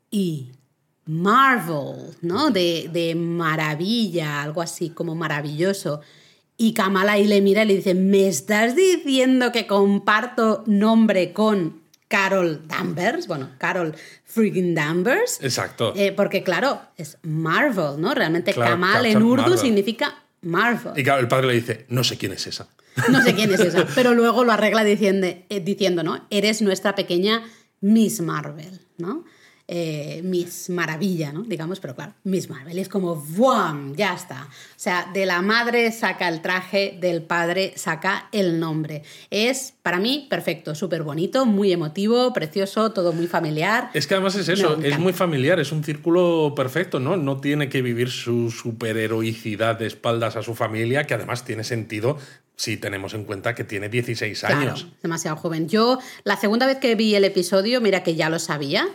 y marvel, ¿no? De, de maravilla, algo así como maravilloso. Y Kamala ahí le mira y le dice, ¿me estás diciendo que comparto nombre con Carol Danvers? Bueno, Carol friggin Danvers. Exacto. Eh, porque claro, es Marvel, ¿no? Realmente Claro, Kamal en urdu Marvel. significa Marvel. Y claro, el padre le dice, no sé quién es esa. No sé quién es esa, [LAUGHS] pero luego lo arregla diciendo, eh, diciendo ¿no? Eres nuestra pequeña Miss Marvel, ¿no? Eh, Miss Maravilla, ¿no? Digamos, pero claro, Miss Marvel. Y es como, ¡buam! Ya está. O sea, de la madre saca el traje, del padre saca el nombre. Es, para mí, perfecto, súper bonito, muy emotivo, precioso, todo muy familiar. Es que además es eso, es muy familiar, es un círculo perfecto, ¿no? No tiene que vivir su superheroicidad de espaldas a su familia, que además tiene sentido si tenemos en cuenta que tiene 16 años. Claro, demasiado joven. Yo, la segunda vez que vi el episodio, mira que ya lo sabía.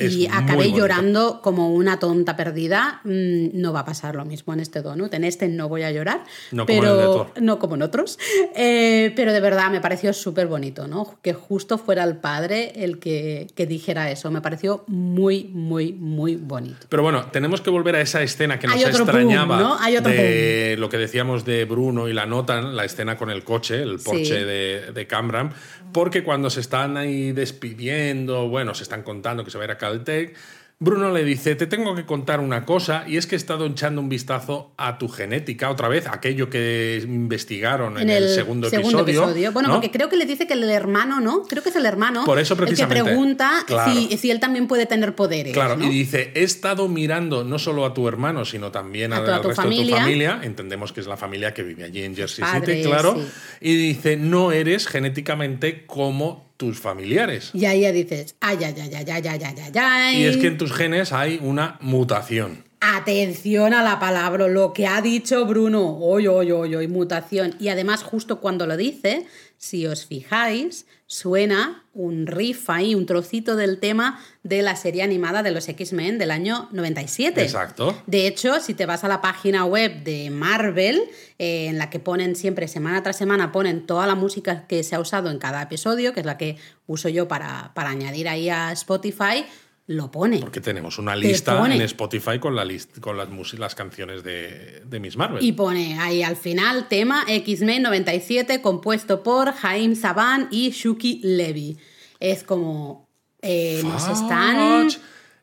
Es y acabé llorando como una tonta perdida. Mm, No va a pasar lo mismo en este donut. En este no voy a llorar. No como en pero, el de Thor. No como en otros. Eh, pero de verdad me pareció súper bonito, ¿no? Que justo fuera el padre el que, que dijera eso. Me pareció muy, muy, muy bonito. Pero bueno, tenemos que volver a esa escena que nos extrañaba boom, ¿no? Hay otro de lo que decíamos de Bruno y la nota, la escena con el coche, el Porsche Sí. de, de Camram, porque cuando se están ahí despidiendo, bueno, se están contando que se va a ir a Caltech, Bruno le dice, te tengo que contar una cosa, y es que he estado echando un vistazo a tu genética, otra vez, aquello que investigaron en, el, segundo, episodio. Bueno, ¿no? porque creo que le dice que el hermano, ¿no? Creo que es el hermano Por eso el que precisamente, pregunta claro. si, si él también puede tener poderes. Claro, ¿no? y dice, he estado mirando no solo a tu hermano, sino también A al resto de tu familia. familia. Entendemos que es la familia que vive allí en Jersey City, claro. sí. Y dice, no eres genéticamente como tus familiares. Y ahí ya dices, ay, ay, ay, ay, ay, ay, ay, ay. Y es que en tus genes hay una mutación. Atención a la palabra, lo que ha dicho Bruno. Oy, oy, oy, oy, mutación. Y además, justo cuando lo dice, si os fijáis, suena un riff ahí, un trocito del tema de la serie animada de los X-Men del año 97. Exacto. De hecho, si te vas a la página web de Marvel, eh, en la que ponen siempre, semana tras semana, ponen toda la música que se ha usado en cada episodio, que es la que uso yo para, para añadir ahí a Spotify, lo pone. Porque tenemos una lista en Spotify con, la list- con las, las canciones de, de Miss Marvel. Y pone ahí al final tema X-Men 97 compuesto por Jaime Saban y Shuki Levy. Es como eh, nos están.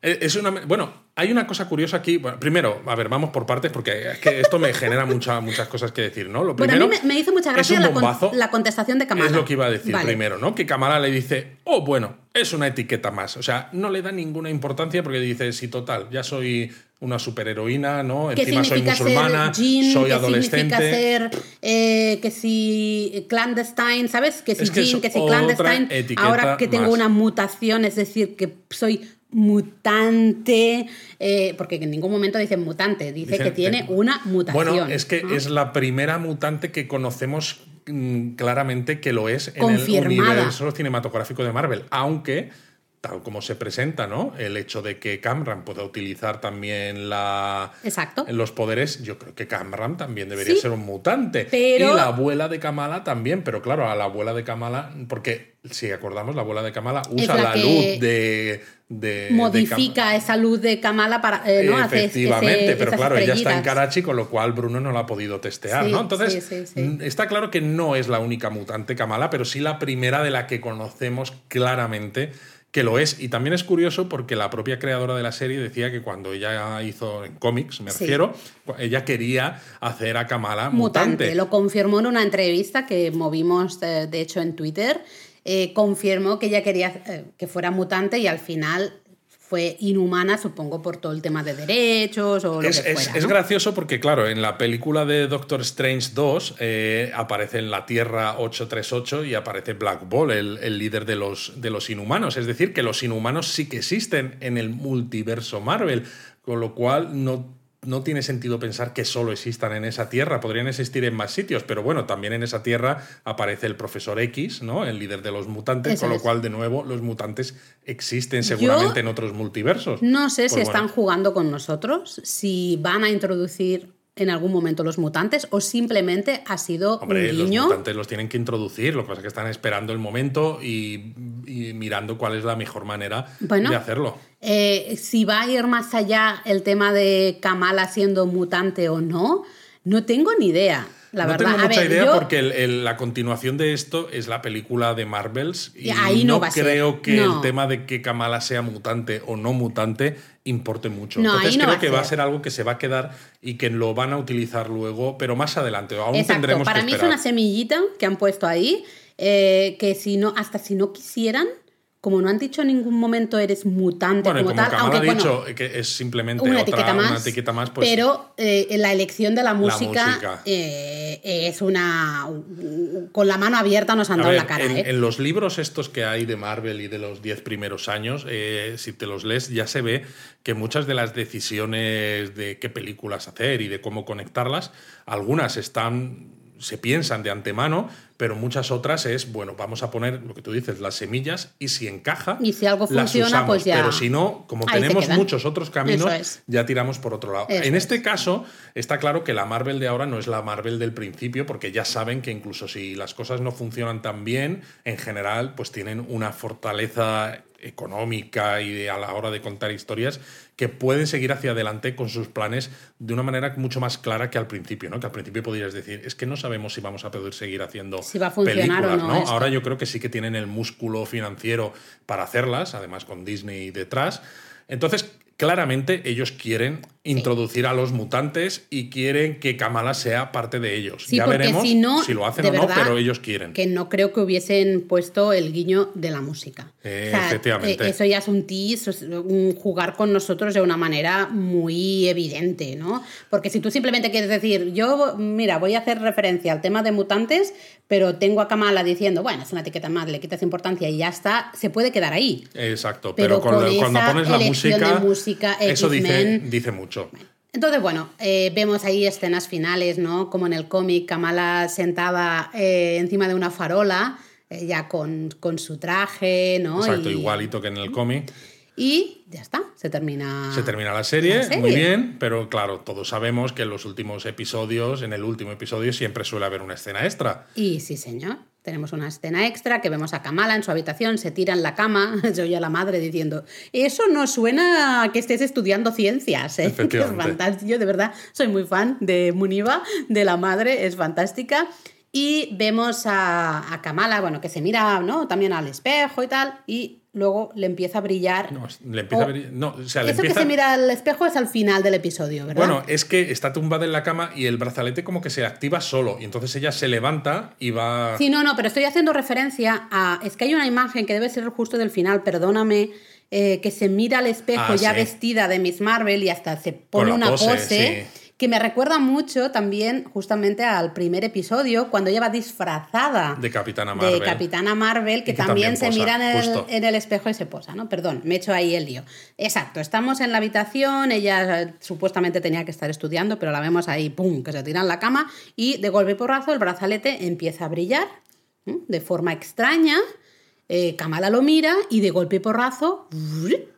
Eh, Es una, bueno, hay una cosa curiosa aquí. Bueno, primero, a ver, vamos por partes porque es que esto me genera mucha- muchas cosas que decir, ¿no? Lo Bueno, primero, a mí me, me hizo mucha gracia la, con- bombazo. la contestación de Kamala. Es lo que iba a decir Vale. primero, ¿no? Que Kamala le dice, oh, bueno, es una etiqueta más. O sea, no le da ninguna importancia porque dice, sí, total, ya soy una superheroína, ¿no? ¿Qué Encima soy musulmana, jean? soy ¿Qué adolescente. significa ser eh, que si clandestine, ¿sabes? Que si Es que jean, que si clandestine. Ahora que tengo más. una mutación, es decir, que soy mutante, eh, porque en ningún momento dicen mutante, dice Dicen que tiene una mutación. Bueno, es que ¿no? es la primera mutante que conocemos mm, claramente que lo es en el universo cinematográfico de Marvel, aunque tal como se presenta, ¿no? El hecho de que Camran pueda utilizar también la Exacto. los poderes, yo creo que Camran también debería Sí, ser un mutante. pero- Y la abuela de Kamala también, pero claro, a la abuela de Kamala, porque si acordamos, la abuela de Kamala usa la luz de, de- de Modifica esa luz de Kamala para. eh, ¿no? Hace ese- Efectivamente, pero claro, ella está en. Karachi, con lo cual Bruno no la ha podido testear, Sí, ¿no? Entonces, sí, sí, sí. mm, está claro que no es la única mutante Kamala, pero sí la primera de la que conocemos claramente que lo es. Y también es curioso porque la propia creadora de la serie decía que cuando ella hizo en cómics, me refiero, ella quería hacer a Kamala mutante. Lo confirmó en una entrevista que movimos, de, de hecho, en Twitter. Eh, confirmó que ella quería eh, que fuera mutante y al final fue inhumana, supongo, por todo el tema de derechos o lo es, que fuera. Es, gracioso porque, claro, en la película de Doctor Strange 2 eh, aparece en la Tierra 838 y aparece Black Ball, el, el, líder de los, de los inhumanos. Es decir, que los inhumanos sí que existen en el multiverso Marvel, con lo cual no no tiene sentido pensar que solo existan en esa tierra, podrían existir en más sitios, pero bueno, también en esa tierra aparece el profesor X, ¿no? El líder de los mutantes, con lo cual, de nuevo, los mutantes existen seguramente en otros multiversos. No sé si pues están jugando con nosotros, si van a introducir en algún momento los mutantes o simplemente ha sido Hombre, un guiño. Los mutantes los tienen que introducir, lo que pasa es que están esperando el momento y, mirando cuál es la mejor manera de hacerlo. Eh, si va a ir más allá el tema de Kamala siendo mutante o no, no tengo ni idea. La no verdad. tengo mucha idea porque la continuación de esto es la película de Marvels y ahí no, creo que el tema de que Kamala sea mutante o no mutante importe mucho. Entonces creo que va a ser algo que se va a quedar y que lo van a utilizar luego, pero más adelante. Aún Exacto. tendremos Para mí es una semillita que han puesto ahí, eh, que si no, hasta si no quisieran, como no han dicho en ningún momento eres mutante bueno, como, tal, aunque ha dicho que es simplemente una, otra, etiqueta más, una etiqueta más, pues, pero eh, la elección de la música, la música. Eh, es una con la mano abierta nos han dado ver, la cara. En, ¿eh? en, los libros estos que hay de Marvel y de los diez primeros años, eh, si te los lees ya se ve que muchas de las decisiones de qué películas hacer y de cómo conectarlas, algunas están se piensan de antemano, pero muchas otras es, bueno, vamos a poner lo que tú dices, las semillas y si encaja, y si algo funciona, las usamos, pues ya. Pero si no, como Ahí tenemos muchos otros caminos, es. ya tiramos por otro lado. Eso en este es. caso, está claro que la Marvel de ahora no es la Marvel del principio, porque ya saben que incluso si las cosas no funcionan tan bien, en general, pues tienen una fortaleza económica y de, a la hora de contar historias que pueden seguir hacia adelante con sus planes de una manera mucho más clara que al principio, ¿no? Que al principio podrías decir, es que no sabemos si vamos a poder seguir haciendo si va a funcionar películas, o no. esto. Ahora yo creo que sí que tienen el músculo financiero para hacerlas, además con Disney detrás. Entonces, claramente ellos quieren introducir a los mutantes y quieren que Kamala sea parte de ellos. Sí, ya veremos si, no, si lo hacen o no, pero ellos quieren. Que no creo que hubiesen puesto el guiño de la música. Eh, O sea, efectivamente. eh, Eso ya es un tease, es un jugar con nosotros de una manera muy evidente, ¿no? Porque si tú simplemente quieres decir, yo, mira, voy a hacer referencia al tema de mutantes, pero tengo a Kamala diciendo, bueno, es una etiqueta más, le quitas importancia y ya está, se puede quedar ahí. Exacto, Pero pero, con con la- cuando pones la música, música, eso dice, dice mucho. Entonces, bueno, eh, vemos ahí escenas finales, ¿no? Como en el cómic, Kamala sentada eh, encima de una farola, eh, ya con, con su traje, ¿no? Exacto, y, igualito que en el cómic. Y ya está, se termina. Se termina la serie, la serie. muy bien, pero claro, todos sabemos que en los últimos episodios, en el último episodio, siempre suele haber una escena extra. Y sí, señor. Tenemos una escena extra que vemos a Kamala en su habitación, se tira en la cama, [LAUGHS] se oye a la madre diciendo, eso no suena a que estés estudiando ciencias, ¿eh? que [LAUGHS] es fantástico. Yo de verdad soy muy fan de Muniva, de la madre, es fantástica. Y vemos a, a Kamala, bueno, que se mira ¿no? también al espejo y tal, y luego le empieza a brillar. No, le empieza a brillar- no, o sea, le Eso empieza- que se mira al espejo es al final del episodio, ¿verdad? Bueno, es que está tumbada en la cama y el brazalete como que se activa solo. Y entonces ella se levanta y va. Sí, no, no, pero estoy haciendo referencia a. Es que hay una imagen que debe ser justo del final, perdóname, eh, que se mira al espejo Ah, ya sí. vestida de Miss Marvel y hasta se pone una pose, pose. sí. Que me recuerda mucho también justamente al primer episodio, cuando ella va disfrazada De Capitana de Marvel. Capitana Marvel, que, también, también se mira en el, justo. en el espejo y se posa, ¿no? Perdón, me he hecho ahí el lío. Exacto, estamos en la habitación, ella eh, supuestamente tenía que estar estudiando, pero la vemos ahí, ¡pum!, que se tira en la cama y de golpe y porrazo el brazalete empieza a brillar de forma extraña. Eh, Kamala lo mira y de golpe y porrazo.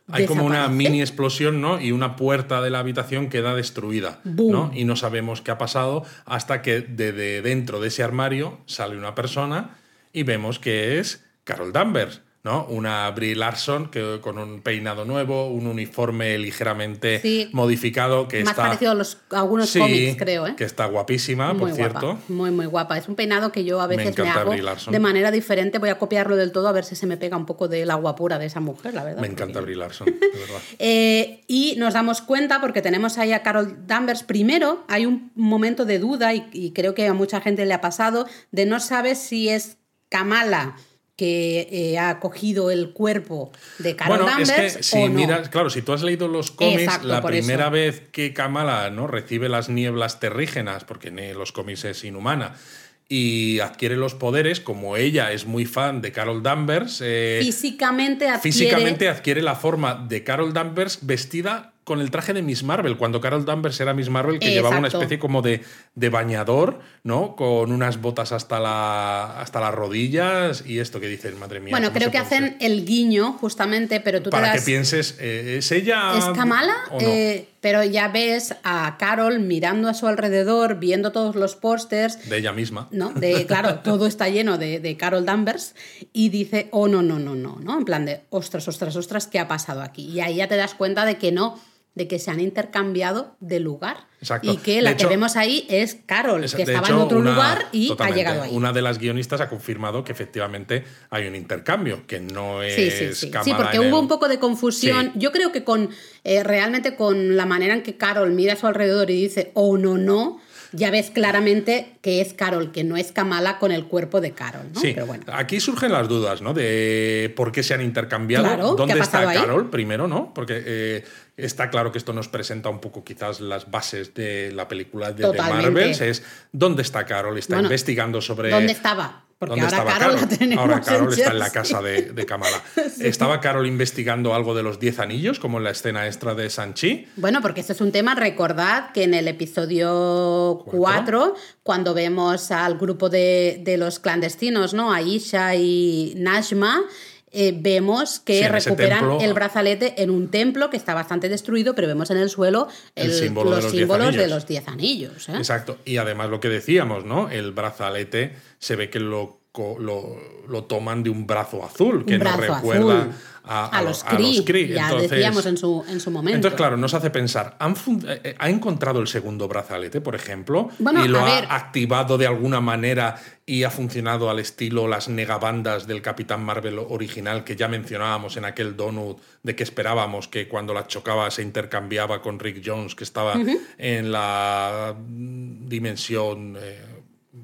Hay como una mini explosión, ¿no? Y una puerta de la habitación queda destruida, Boom. ¿no? Y no sabemos qué ha pasado hasta que de, de dentro de ese armario sale una persona y vemos que es Carol Danvers, ¿no? Una Brie Larson que, con un peinado nuevo, un uniforme ligeramente Sí. modificado que Más está... parecido a los, a algunos Sí, cómics, creo, ¿eh? que está guapísima, muy por cierto. muy muy guapa. Es un peinado que yo a veces me, hago de manera diferente. Voy a copiarlo del todo a ver si se me pega un poco del agua pura de esa mujer, la verdad. Me porque- encanta Brie Larson, [LAUGHS] de verdad. Eh, y nos damos cuenta, porque tenemos ahí a Carol Danvers, primero hay un momento de duda, y, y creo que a mucha gente le ha pasado, de no saber si es Kamala que eh, ha cogido el cuerpo de Carol Bueno, es Danvers que si o no. miras, claro, si tú has leído los cómics, Exacto, la primera eso. vez que Kamala ¿no? recibe las nieblas terrígenas, porque en los cómics es inhumana, y adquiere los poderes, como ella es muy fan de Carol Danvers, eh, Físicamente adquiere... físicamente adquiere la forma de Carol Danvers vestida con el traje de Miss Marvel, cuando Carol Danvers era Miss Marvel, que llevaba una especie como de, de bañador, ¿no? Con unas botas hasta, la, hasta las rodillas y esto que dicen, madre mía. Bueno, ¿cómo creo que hacen el guiño, justamente, pero tú para te que pienses, eh, ¿es ella? ¿Es Kamala? o no? Eh, pero ya ves a Carol mirando a su alrededor, viendo todos los pósters, de ella misma. ¿no? De, claro, [LAUGHS] todo está lleno de, de Carol Danvers y dice, oh, no, no, no, no, ¿no? En plan de, ostras, ostras, ostras, ¿qué ha pasado aquí? Y ahí ya te das cuenta de que no, de que se han intercambiado de lugar. Exacto. Y que De la hecho- que vemos ahí es Carol, Es- que estaba hecho, en otro una- lugar y totalmente, ha llegado ahí. Una de las guionistas ha confirmado que efectivamente hay un intercambio, que no es Sí, sí, sí. Sí, porque hubo el- un poco de confusión. Yo creo que con eh, realmente con la manera en que Carol mira a su alrededor y dice, oh, no, no, ya ves claramente que es Carol, que no es Kamala con el cuerpo de Carol, ¿no? Sí, Pero bueno. aquí surgen las dudas, ¿no? De por qué se han intercambiado, Claro, ¿qué dónde está ahí? Carol primero, ¿no? Porque eh, está claro que esto nos presenta un poco quizás las bases de la película de. Marvels, es dónde está Carol, está Bueno, investigando sobre... ¿Dónde estaba? Porque ¿Dónde ahora estaba Carol la tenemos Ahora Carol en está en la casa de, de Kamala. [LAUGHS] ¿Estaba Carol investigando algo de los Diez Anillos, como en la escena extra de Sanchi? Bueno, porque ese es un tema, recordad que en el episodio ¿Cuatro? 4, cuando vemos al grupo de, de los clandestinos, ¿no? Aisha y Najma, eh, vemos que Sí, recuperan templo- el brazalete en un templo que está bastante destruido, pero vemos en el suelo El el- símbolo de los símbolos de los diez anillos. ¿eh? Exacto. Y además lo que decíamos, ¿no? El brazalete se ve que lo, lo, lo toman de un brazo azul, que Un nos brazo recuerda azul. a, A, a los a los Kree, Kree. ya Entonces- decíamos en su, en su momento. Entonces, claro, nos hace pensar, ¿han eh, eh, ¿ha encontrado el segundo brazalete, por ejemplo? Bueno, y lo ha ver. activado de alguna manera y ha funcionado al estilo las negabandas del Capitán Marvel original que ya mencionábamos en aquel donut de que esperábamos que cuando la chocaba se intercambiaba con Rick Jones, que estaba en la dimensión eh,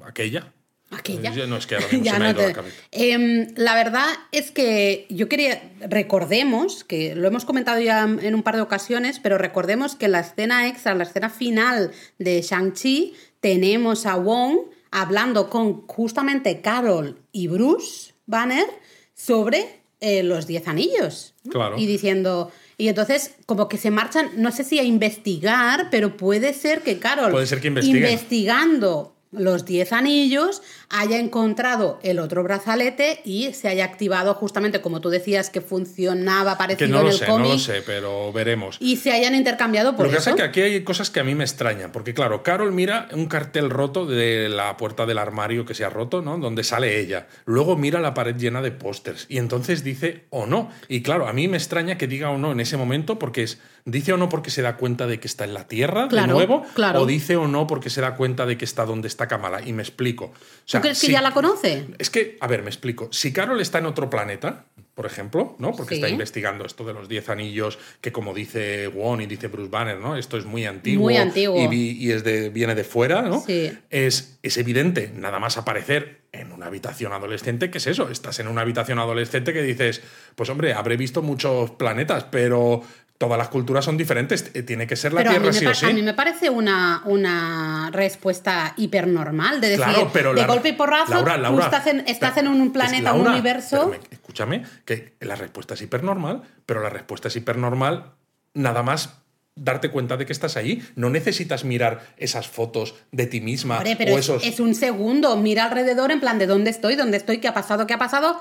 aquella. Aquella. Eh, No, es que ahora mismo [LAUGHS] Ya se me ha ido te- la cabeza. Em, la verdad es que yo quería, recordemos, que lo hemos comentado ya en un par de ocasiones, pero recordemos que en la escena extra, en la escena final de Shang-Chi, tenemos a Wong hablando con justamente Carol y Bruce Banner sobre eh, los Diez Anillos. ¿no? Claro. Y diciendo... Y entonces, como que se marchan, no sé si a investigar, pero puede ser que Carol, Puede ser que investiguen. investigando los 10 anillos, haya encontrado el otro brazalete y se haya activado justamente, como tú decías, que funcionaba Que parecido no en lo el sé, no lo sé, pero veremos. Y se hayan intercambiado por Lo que pasa es que aquí hay cosas que a mí me extrañan, porque claro, Carol mira un cartel roto de la puerta del armario que se ha roto, ¿no? Donde sale ella. Luego mira la pared llena de pósters y entonces dice o no. Y claro, a mí me extraña que diga o no en ese momento porque es dice o no porque se da cuenta de que está en la Tierra Claro, de nuevo claro. o dice o no porque se da cuenta de que está donde está Kamala y me explico. O sea, ¿Tú crees que si- ya la conoce? es que, a ver, me explico. Si Carol está en otro planeta, por ejemplo, ¿no? Porque Sí. está investigando esto de los 10 anillos, que como dice Won y dice Bruce Banner, ¿no? Esto es muy antiguo. Muy antiguo. Y es de, viene de fuera, ¿no? Sí. Es, es evidente, nada más aparecer en una habitación adolescente, ¿qué es eso? Estás en una habitación adolescente que dices, pues hombre, habré visto muchos planetas, pero todas las culturas son diferentes. eh, Tiene que ser la Pero Tierra sí o sí. a mí me parece una, una respuesta hipernormal de decir, Claro, pero de la- golpe y porrazo, Laura, tú Laura, estás en, estás pero- en un planeta, un universo... me- escúchame, que la respuesta es hipernormal, pero la respuesta es hipernormal nada más darte cuenta de que estás ahí. No necesitas mirar esas fotos de ti misma Hombre, pero o es, esos... es un segundo, mira alrededor en plan de dónde estoy, dónde estoy, qué ha pasado, qué ha pasado,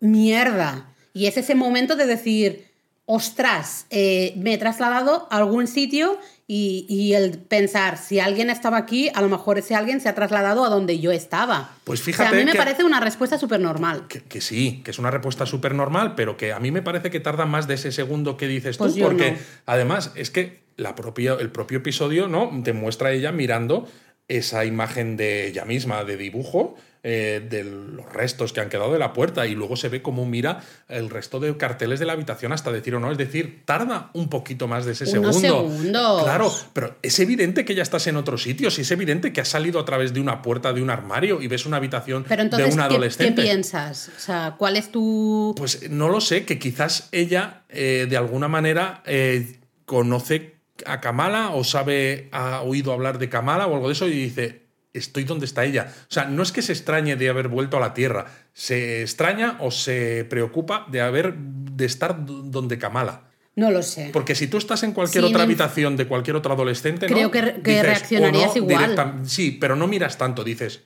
mierda. Y es ese momento de decir, ostras, eh, me he trasladado a algún sitio y, y, el pensar, si alguien estaba aquí, a lo mejor ese alguien se ha trasladado a donde yo estaba. Pues fíjate. O sea, a mí me que, parece una respuesta súper normal. Que, que, sí, que es una respuesta súper normal, pero que a mí me parece que tarda más de ese segundo que dices Pues tú, porque no. además es que la propia, el propio episodio ¿no? te muestra a ella mirando esa imagen de ella misma, de dibujo, eh, de los restos que han quedado de la puerta y luego se ve cómo mira el resto de carteles de la habitación hasta decir o no. Es decir, tarda un poquito más de ese Unos segundo. segundos. Claro, pero es evidente que ya estás en otro sitio, si es evidente que has salido a través de una puerta de un armario y ves una habitación Pero entonces, de un ¿qué- adolescente. ¿qué, piensas? O sea, ¿cuál es tu...? Pues no lo sé, que quizás ella eh, de alguna manera eh, conoce a Kamala o sabe, ha oído hablar de Kamala o algo de eso y dice, estoy donde está ella. O sea, no es que se extrañe de haber vuelto a la Tierra, se extraña o se preocupa de haber, de estar donde Kamala. No lo sé. Porque si tú estás en cualquier Sí, otra me- habitación de cualquier otro adolescente, ¿no? Creo que re- que Dices, reaccionarías igual. directa- Sí, pero no miras tanto, dices,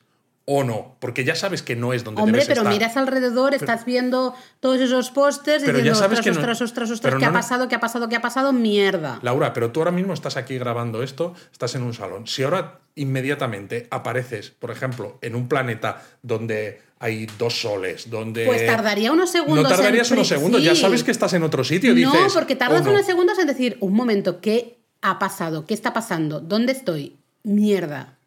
o no, porque ya sabes que no es donde Hombre, debes pero estar. miras alrededor, estás viendo todos esos pósters Pero ya diciendo, sabes ostras, que no- ostras, ostras, ostras, ¿qué no- ha pasado, qué ha pasado, qué ha pasado? Mierda. Laura, pero tú ahora mismo estás aquí grabando esto, estás en un salón. Si ahora inmediatamente apareces, por ejemplo, en un planeta donde hay dos soles, donde... Pues tardaría unos segundos. No tardarías en unos segundos, ya sabes que estás en otro sitio. No, dices, porque tardas "Oh, no". unos segundos en decir, un momento, ¿qué ha pasado? ¿Qué está pasando? ¿Dónde estoy? Mierda.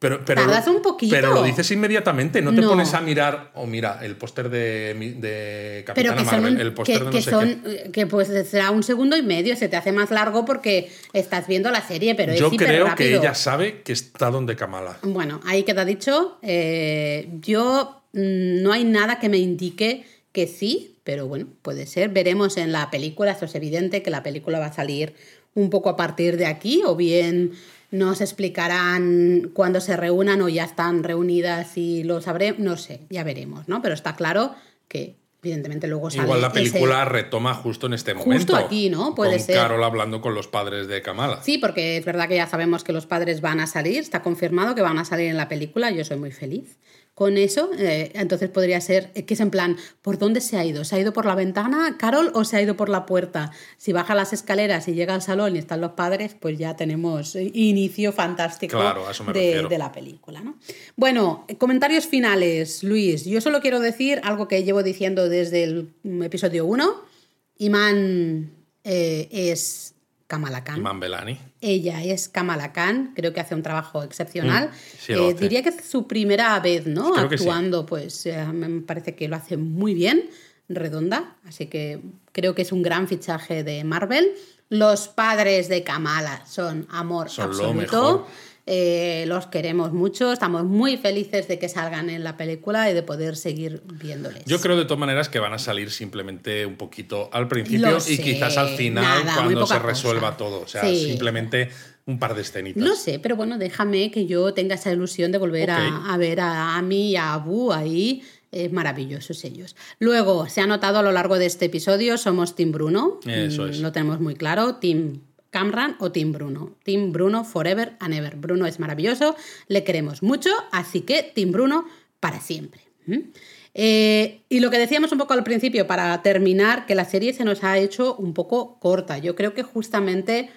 Pero, pero, Tardas un poquito. Pero lo dices inmediatamente, no te No. pones a mirar, o mira, el póster de, de Pero Capitana que Marvel, el póster que, de no que sé son eh, que pues será un segundo y medio, se te hace más largo porque estás viendo la serie, pero. Yo es hiper creo que ella sabe que está donde Kamala. Bueno, ahí queda dicho. Eh, yo mm, no hay nada que me indique que sí, pero bueno, puede ser. Veremos en la película, esto es evidente que la película va a salir un poco a partir de aquí, o bien nos explicarán cuando se reúnan o ya están reunidas y lo sabré, no sé, ya veremos, ¿no? Pero está claro que evidentemente luego sale Igual la ese- película retoma justo en este Justo momento. aquí, ¿no? Puede con ser. Carol hablando con los padres de Kamala. Sí, porque es verdad que ya sabemos que los padres van a salir, está confirmado que van a salir en la película, yo soy muy feliz con eso, eh, entonces podría ser eh, que es en plan, ¿por dónde se ha ido? ¿Se ha ido por la ventana, Carol, o se ha ido por la puerta? Si baja las escaleras y llega al salón y están los padres, pues ya tenemos eh, inicio fantástico Claro, de, de la película, ¿no? Bueno, comentarios finales, Luis. Yo solo quiero decir algo que llevo diciendo desde el mm, episodio 1. Iman eh, es Kamala Khan. Iman Belani. Ella es Kamala Khan, creo que hace un trabajo excepcional. Mm, sí Eh, diría que es su primera vez, ¿no? Creo que sí. Actuando, pues eh, me parece que lo hace muy bien, redonda. Así que creo que es un gran fichaje de Marvel. Los padres de Kamala son amor Son lo absoluto. mejor. Eh, los queremos mucho, estamos muy felices de que salgan en la película y de poder seguir viéndoles. Yo creo de todas maneras que van a salir simplemente un poquito al principio Lo y sé, quizás al final nada, cuando se resuelva cosa. todo. O sea, Sí. simplemente un par de escenitas. No sé, pero bueno, déjame que yo tenga esa ilusión de volver a, ver a Ami y a Abu ahí. Es maravillosos ellos. Luego, se ha notado a lo largo de este episodio, somos Team Bruno. Eso Mm, es. Lo tenemos muy claro. Team Camran o Team Bruno. Team Bruno forever and ever. Bruno es maravilloso, le queremos mucho, así que Team Bruno para siempre. ¿Mm? Eh, y lo que decíamos un poco al principio, para terminar, que la serie se nos ha hecho un poco corta. Yo creo que justamente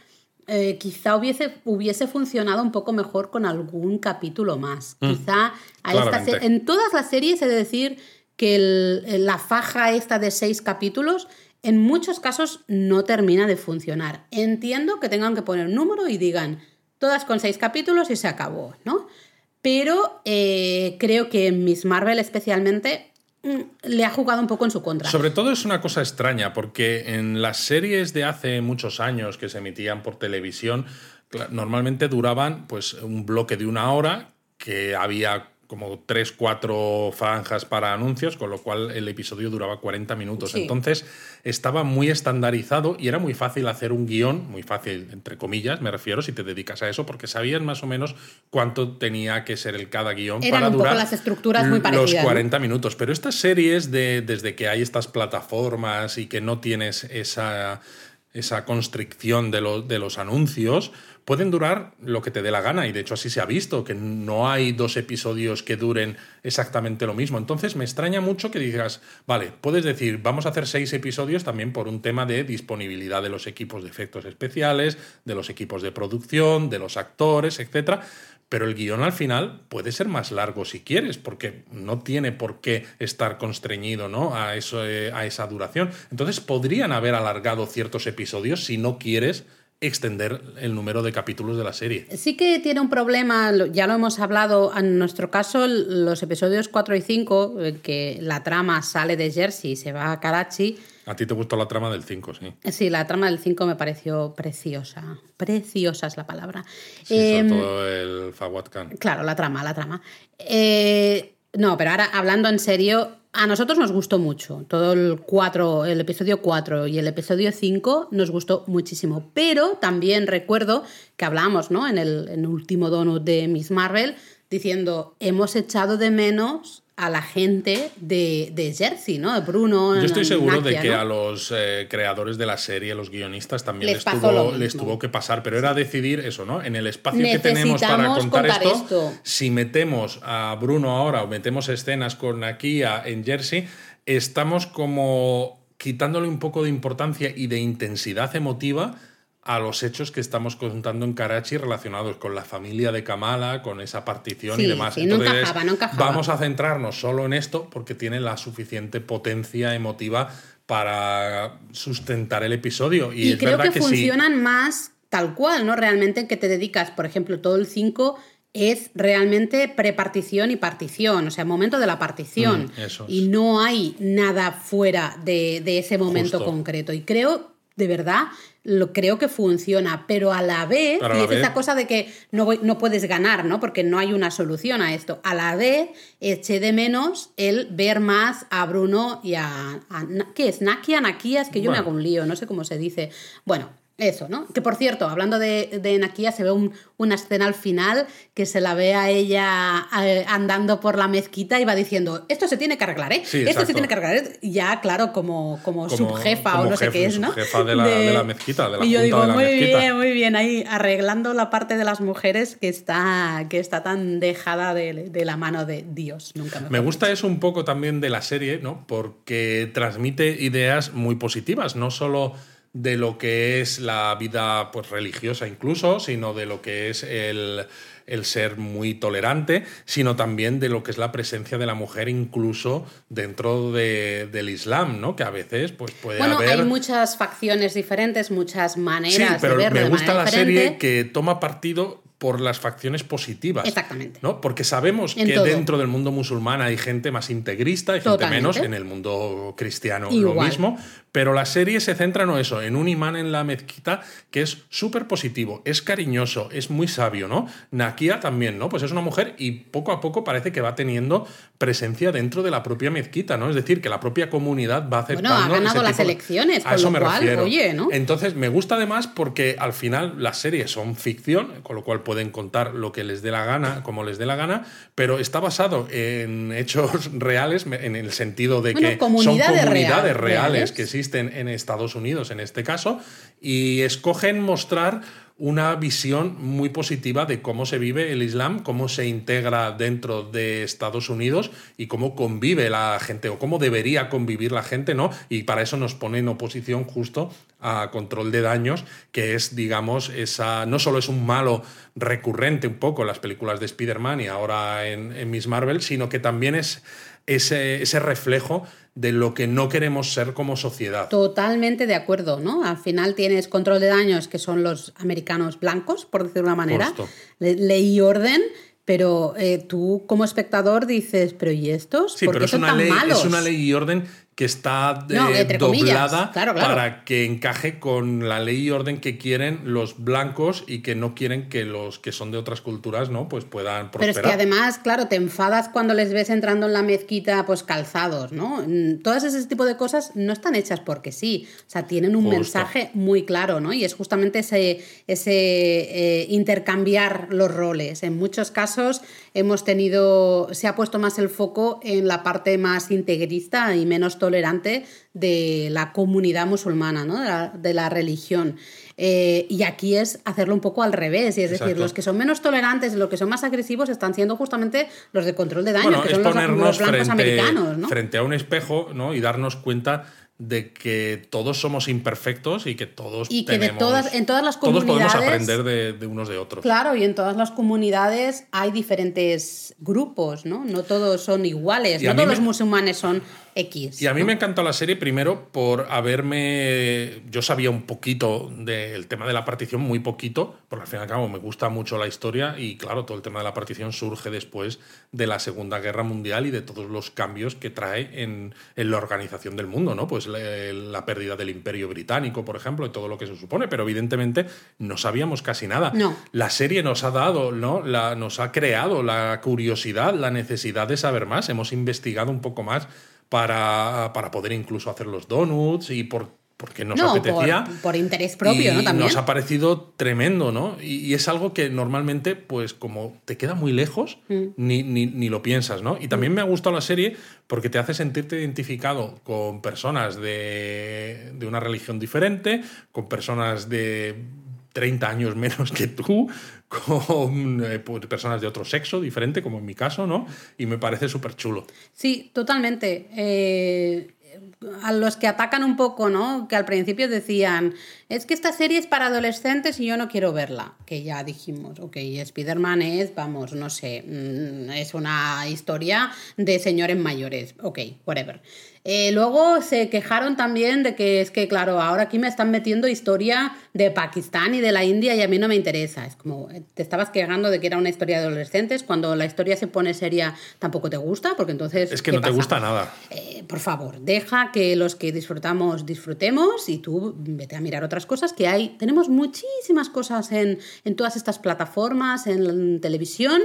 eh, quizá hubiese, hubiese funcionado un poco mejor con algún capítulo más. Quizá a esta claramente. se- en todas las series he de decir que el- la faja esta de seis capítulos en muchos casos no termina de funcionar. Entiendo que tengan que poner un número y digan todas con seis capítulos y se acabó, ¿no? Pero eh, creo que Miss Marvel especialmente mm, le ha jugado un poco en su contra. Sobre todo es una cosa extraña, porque en las series de hace muchos años que se emitían por televisión, normalmente duraban pues un bloque de una hora, que había como tres, cuatro franjas para anuncios, con lo cual el episodio duraba 40 minutos. Sí. Entonces estaba muy estandarizado y era muy fácil hacer un guion, muy fácil, entre comillas, me refiero, si te dedicas a eso, porque sabías más o menos cuánto tenía que ser el cada guion Eran para un poco durar las estructuras muy los parecidas, ¿no? 40 minutos. Pero estas series, de, desde que hay estas plataformas y que no tienes esa esa constricción de, de los anuncios, pueden durar lo que te dé la gana. Y de hecho así se ha visto, que no hay dos episodios que duren exactamente lo mismo. Entonces me extraña mucho que digas, vale, puedes decir, vamos a hacer seis episodios también por un tema de disponibilidad de los equipos de efectos especiales, de los equipos de producción, de los actores, etcétera pero el guion al final puede ser más largo si quieres, porque no tiene por qué estar constreñido ¿no? a, eso, eh, a esa duración. Entonces podrían haber alargado ciertos episodios si no quieres extender el número de capítulos de la serie. Sí que tiene un problema, ya lo hemos hablado, en nuestro caso los episodios 4 y 5, eh, que la trama sale de Jersey y se va a Karachi, a ti te gustó la trama del 5, sí. Sí, la trama del 5 me pareció preciosa. Preciosa es la palabra. Sí, sobre em, todo el Fawad Khan. Claro, la trama, la trama. Eh, no, pero ahora hablando en serio, a nosotros nos gustó mucho. Todo el 4, el episodio 4 y el episodio 5 nos gustó muchísimo. Pero también recuerdo que hablamos, ¿no? En el, último donut de Miss Marvel, diciendo, hemos echado de menos a la gente de, Jersey, ¿no? De Bruno. Yo estoy seguro de que a los eh, creadores de la serie, los guionistas, también les, tuvo, les tuvo que pasar, pero era decidir eso, ¿no? En el espacio que tenemos para contar, esto, si metemos a Bruno ahora o metemos escenas con Nakia en Jersey, estamos como quitándole un poco de importancia y de intensidad emotiva a los hechos que estamos contando en Karachi relacionados con la familia de Kamala, con esa partición y demás. Entonces, vamos a centrarnos solo en esto porque tiene la suficiente potencia emotiva para sustentar el episodio. Y, creo que, funcionan más tal cual, ¿no? Realmente en que te dedicas, por ejemplo, todo el 5 es realmente prepartición y partición, o sea, momento de la partición. Mm, y no hay nada fuera de, ese momento concreto. Y creo, de verdad, lo creo que funciona, pero a la vez, y es esa cosa de que no, no puedes ganar, ¿no? Porque no hay una solución a esto. A la vez, eché de menos el ver más a Bruno y a. ¿Qué es? Nakia, Nakia, es que yo me hago un lío, no sé cómo se dice. Bueno, eso, ¿no? Que por cierto, hablando de, de Nakia, se ve una escena al final que se la ve a ella eh, andando por la mezquita y va diciendo, esto se tiene que arreglar, ¿eh? esto se tiene que arreglar. Ya, claro, como, como, subjefa o no sé qué es, ¿no? Subjefa de la, de... la mezquita, de la Y yo digo, muy bien, muy bien, ahí arreglando la parte de las mujeres que está, que está tan dejada de, de la mano de Dios. Nunca me gusta eso un poco también de la serie, ¿no? Porque transmite ideas muy positivas, no solo de lo que es la vida pues, religiosa incluso, sino de lo que es el, ser muy tolerante, sino también de lo que es la presencia de la mujer incluso dentro del Islam, ¿no? Que a veces pues, puede bueno, haber... hay muchas facciones diferentes, muchas maneras pero de verlo me gusta la serie que toma partido por las facciones positivas. Exactamente. ¿no? Porque sabemos que dentro del mundo musulmán hay gente más integrista y gente menos, en el mundo cristiano lo mismo, pero la serie se centra en eso, en un imán en la mezquita que es súper positivo, es cariñoso, es muy sabio, ¿no? Nakia también, ¿no? Pues es una mujer y poco a poco parece que va teniendo presencia dentro de la propia mezquita, ¿no? Es decir, que la propia comunidad va aceptando... Bueno, ha ganado las elecciones, a eso me refiero. oye, ¿no? Entonces, me gusta además porque al final las series son ficción, con lo cual pueden contar lo que les dé la gana, como les dé la gana, pero está basado en hechos [LAUGHS] reales, en el sentido de que son comunidades reales, que existen en Estados Unidos en este caso, y escogen mostrar una visión muy positiva de cómo se vive el Islam, cómo se integra dentro de Estados Unidos y cómo convive la gente o cómo debería convivir la gente, ¿no? Y para eso nos pone en oposición justo a control de daños, que es, digamos, esa. no solo es un malo recurrente un poco en las películas de Spider-Man y ahora en, Miss Marvel, sino que también es ese reflejo de lo que no queremos ser como sociedad. Totalmente de acuerdo, ¿no? Al final tienes control de daños, que son los americanos blancos, por decirlo de una manera, ley y orden, pero eh, tú como espectador dices, pero ¿y estos? Sí, pero es una, ley, es una ley y orden que está eh, doblada para que encaje con la ley y orden que quieren los blancos y que no quieren que los que son de otras culturas no pues puedan prosperar. Pero es que además, claro, te enfadas cuando les ves entrando en la mezquita pues calzados, ¿no? Mm, todas ese tipo de cosas no están hechas porque sí, o sea, tienen un mensaje muy claro, ¿no? Y es justamente ese, ese eh, intercambiar los roles. En muchos casos hemos tenido, se ha puesto más el foco en la parte más integrista y menos tolerante de la comunidad musulmana, ¿no? de, la, de la religión. Eh, y aquí es hacerlo un poco al revés, y es decir, los que son menos tolerantes, los que son más agresivos, están siendo justamente los de control de daño, Bueno, que es son los, blancos frente, americanos, ¿no? frente a un espejo ¿no? y darnos cuenta de que todos somos imperfectos y que todos Y que de tenemos- todas- en todas las todos podemos comunidades- aprender de, de unos de otros. Claro, y en todas las comunidades hay diferentes grupos, ¿no? No todos son iguales, Y no todos me- los musulmanes son X. Y a mí ¿no? me encantó la serie primero por haberme. Yo sabía un poquito del tema de la partición, muy poquito, porque al fin y al cabo me gusta mucho la historia y claro, todo el tema de la partición surge después de la Segunda Guerra Mundial y de todos los cambios que trae en, en la organización del mundo, ¿no? Pues la, la pérdida del Imperio Británico, por ejemplo, y todo lo que se supone, pero evidentemente no sabíamos casi nada. No. La serie nos ha dado, ¿no? La, nos ha creado la curiosidad, la necesidad de saber más. Hemos investigado un poco más para, para poder incluso hacer los donuts y por, porque nos no, apetecía. por, por interés propio, y ¿no? También. Nos ha parecido tremendo, ¿no? Y, y es algo que normalmente, pues como te queda muy lejos, Mm. ni, ni, ni lo piensas, ¿no? Y también me ha gustado la serie porque te hace sentirte identificado con personas de, de una religión diferente, con personas de 30 años menos que tú, con eh, pues, personas de otro sexo diferente, como en mi caso, ¿no? Y me parece súper chulo. Sí, totalmente. Eh, a los que atacan un poco, ¿no? Que al principio decían, es que esta serie es para adolescentes y yo no quiero verla. Que ya dijimos, ok, Spider-Man es, vamos, no sé, mm, es una historia de señores mayores. Ok, whatever. Eh, luego se quejaron también de que es que, claro, ahora aquí me están metiendo historia de Pakistán y de la India y a mí no me interesa. Es como, eh, te estabas quejando de que era una historia de adolescentes, cuando la historia se pone seria tampoco te gusta, porque entonces... Es que ¿qué no te gusta nada. Eh, por favor, deja que los que disfrutamos disfrutemos y tú vete a mirar otras cosas que hay. Tenemos muchísimas cosas en, en todas estas plataformas, en, televisión,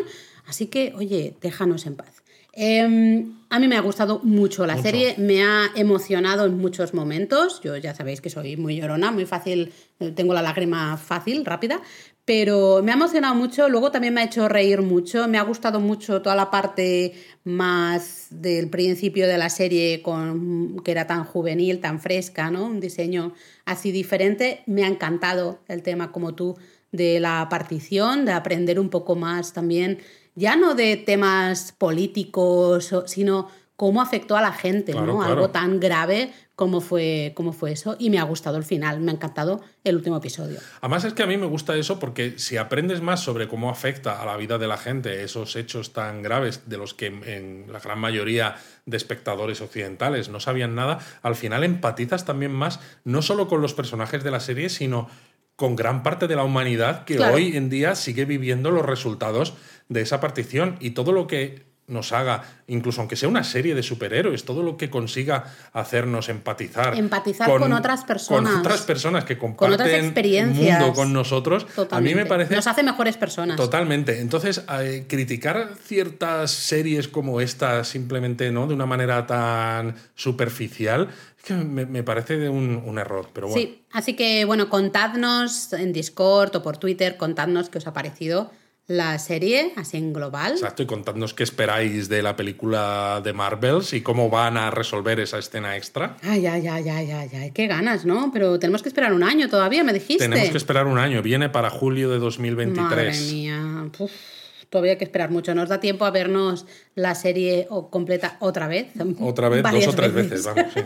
así que, oye, déjanos en paz. Eh, a mí me ha gustado mucho la Mucho. serie, me ha emocionado en muchos momentos. Yo ya sabéis que soy muy llorona, muy fácil, eh, tengo la lágrima fácil, rápida, pero me ha emocionado mucho. Luego también me ha hecho reír mucho. Me ha gustado mucho toda la parte más del principio de la serie, con, que era tan juvenil, tan fresca, ¿no? Un diseño así diferente. Me ha encantado el tema, como tú, de la partición, de aprender un poco más también ya no de temas políticos, sino cómo afectó a la gente, Claro, ¿no? claro. Algo tan grave como fue, como fue eso. Y me ha gustado el final, me ha encantado el último episodio. Además es que a mí me gusta eso porque si aprendes más sobre cómo afecta a la vida de la gente esos hechos tan graves de los que en la gran mayoría de espectadores occidentales no sabían nada, al final empatizas también más no solo con los personajes de la serie, sino con gran parte de la humanidad que Claro. hoy en día sigue viviendo los resultados de esa partición y todo lo que nos haga, incluso aunque sea una serie de superhéroes, todo lo que consiga hacernos empatizar. Empatizar con otras personas. Con otras personas que Con comparten otras experiencias. mundo con nosotros, Totalmente. a mí me parece Nos hace mejores personas. Totalmente. Entonces, eh, criticar ciertas series como esta simplemente no de una manera tan superficial, es que me, me parece de un, un error. Pero bueno, Sí, así que bueno, contadnos en Discord o por Twitter, contadnos qué os ha parecido la serie, así en global. exacto. Y contadnos qué esperáis de la película de Marvels y cómo van a resolver esa escena extra. Ay, ay, ay, ay, ay, ay, qué ganas, ¿no? Pero tenemos que esperar un año todavía, me dijiste. Tenemos que esperar un año. Viene para julio de Madre 2023. mía, Uf, todavía hay que esperar mucho. Nos da tiempo a vernos la serie completa otra vez. Otra vez, dos o tres veces, vamos. sí.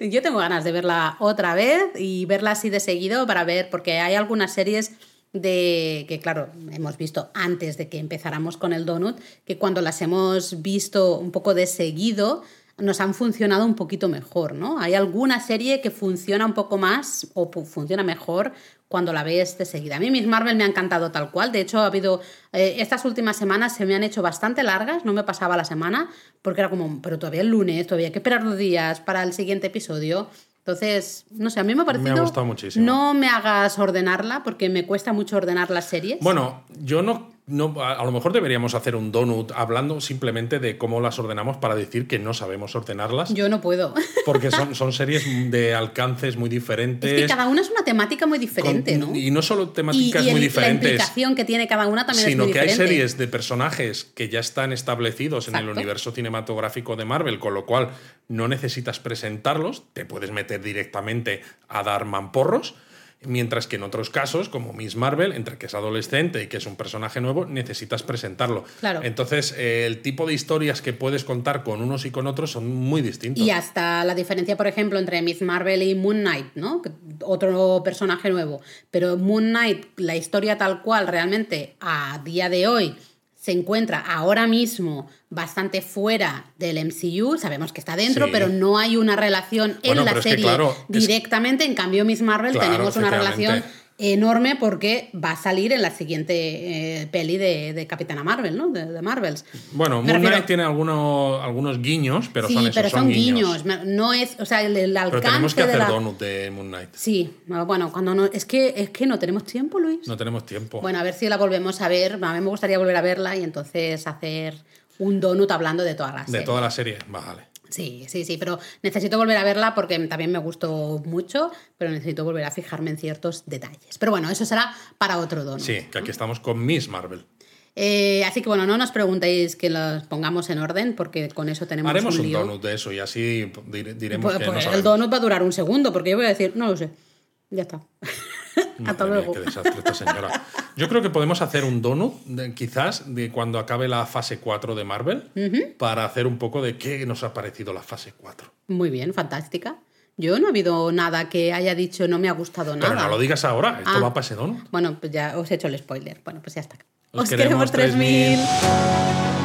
[LAUGHS] Yo tengo ganas de verla otra vez y verla así de seguido para ver, porque hay algunas series de que claro, hemos visto antes de que empezáramos con el donut, que cuando las hemos visto un poco de seguido nos han funcionado un poquito mejor, ¿no? Hay alguna serie que funciona un poco más o funciona mejor cuando la ves de seguida. A mí Miss Marvel me ha encantado tal cual. De hecho, ha habido. eh, estas últimas semanas se me han hecho bastante largas, no me pasaba la semana, porque era como, pero todavía el lunes, todavía hay que esperar dos días para el siguiente episodio. Entonces, no sé, a mí me ha parecido. gustado muchísimo. No me hagas ordenarla, porque me cuesta mucho ordenar las series. Bueno, yo no no, a, a lo mejor deberíamos hacer un donut hablando simplemente de cómo las ordenamos para decir que no sabemos ordenarlas. Yo no puedo. Porque son, [LAUGHS] son series de alcances muy diferentes. Es que cada una es una temática muy diferente, con- ¿no? Y no solo temáticas y muy el- diferentes. La implicación que tiene cada una también es sino muy que hay series de personajes que ya están establecidos en el universo cinematográfico de Marvel, con lo cual no necesitas presentarlos, te puedes meter directamente a dar mamporros. Mientras que en otros casos, como Miss Marvel, entre que es adolescente y que es un personaje nuevo, necesitas presentarlo. Claro. Entonces, eh, el tipo de historias que puedes contar con unos y con otros son muy distintos. Y hasta la diferencia, por ejemplo, entre Miss Marvel y Moon Knight, ¿no? Otro personaje nuevo. Pero Moon Knight, la historia tal cual, realmente a día de hoy se encuentra ahora mismo bastante fuera del MCU. Sabemos que está dentro, Sí. pero no hay una relación Bueno, en la pero es que, serie es- directamente. En cambio, Miss Marvel Claro, tenemos una relación enorme porque va a salir en la siguiente eh, peli de, de Capitana Marvel, ¿no? De, de Marvels. Bueno, Moon Knight tiene algunos, algunos guiños, pero sí, son esos, pero son, son guiños. guiños. No es, o sea, el, el alcance Pero tenemos que de hacer la... donut de Moon Knight. Sí, bueno, cuando no. Es que, es que no tenemos tiempo, Luis. No tenemos tiempo. Bueno, a ver si la volvemos a ver. A mí me gustaría volver a verla y entonces hacer un donut hablando de toda la de serie. toda la serie, vale. Sí, sí, sí, pero necesito volver a verla porque también me gustó mucho, pero necesito volver a fijarme en ciertos detalles. Pero bueno, eso será para otro donut. Sí, que aquí estamos con Miss Marvel. Eh, así que bueno, no nos preguntéis que los pongamos en orden porque con eso tenemos Haremos un donut de eso y así dire- diremos Pues, que pues no el donut va a durar un segundo porque yo voy a decir, no lo sé. Ya está. Hasta Madre mía, luego. qué desastre esta señora. Yo creo que podemos hacer un donut, quizás, de cuando acabe la fase 4 de Marvel, para hacer un poco de qué nos ha parecido la fase 4. Muy bien, fantástica. Yo no ha habido nada que haya dicho no me ha gustado nada. Pero no lo digas ahora, esto Ah. va para ese donut. Bueno, pues ya os he hecho el spoiler. Bueno, pues ya está. Os Os, queremos queremos 3000.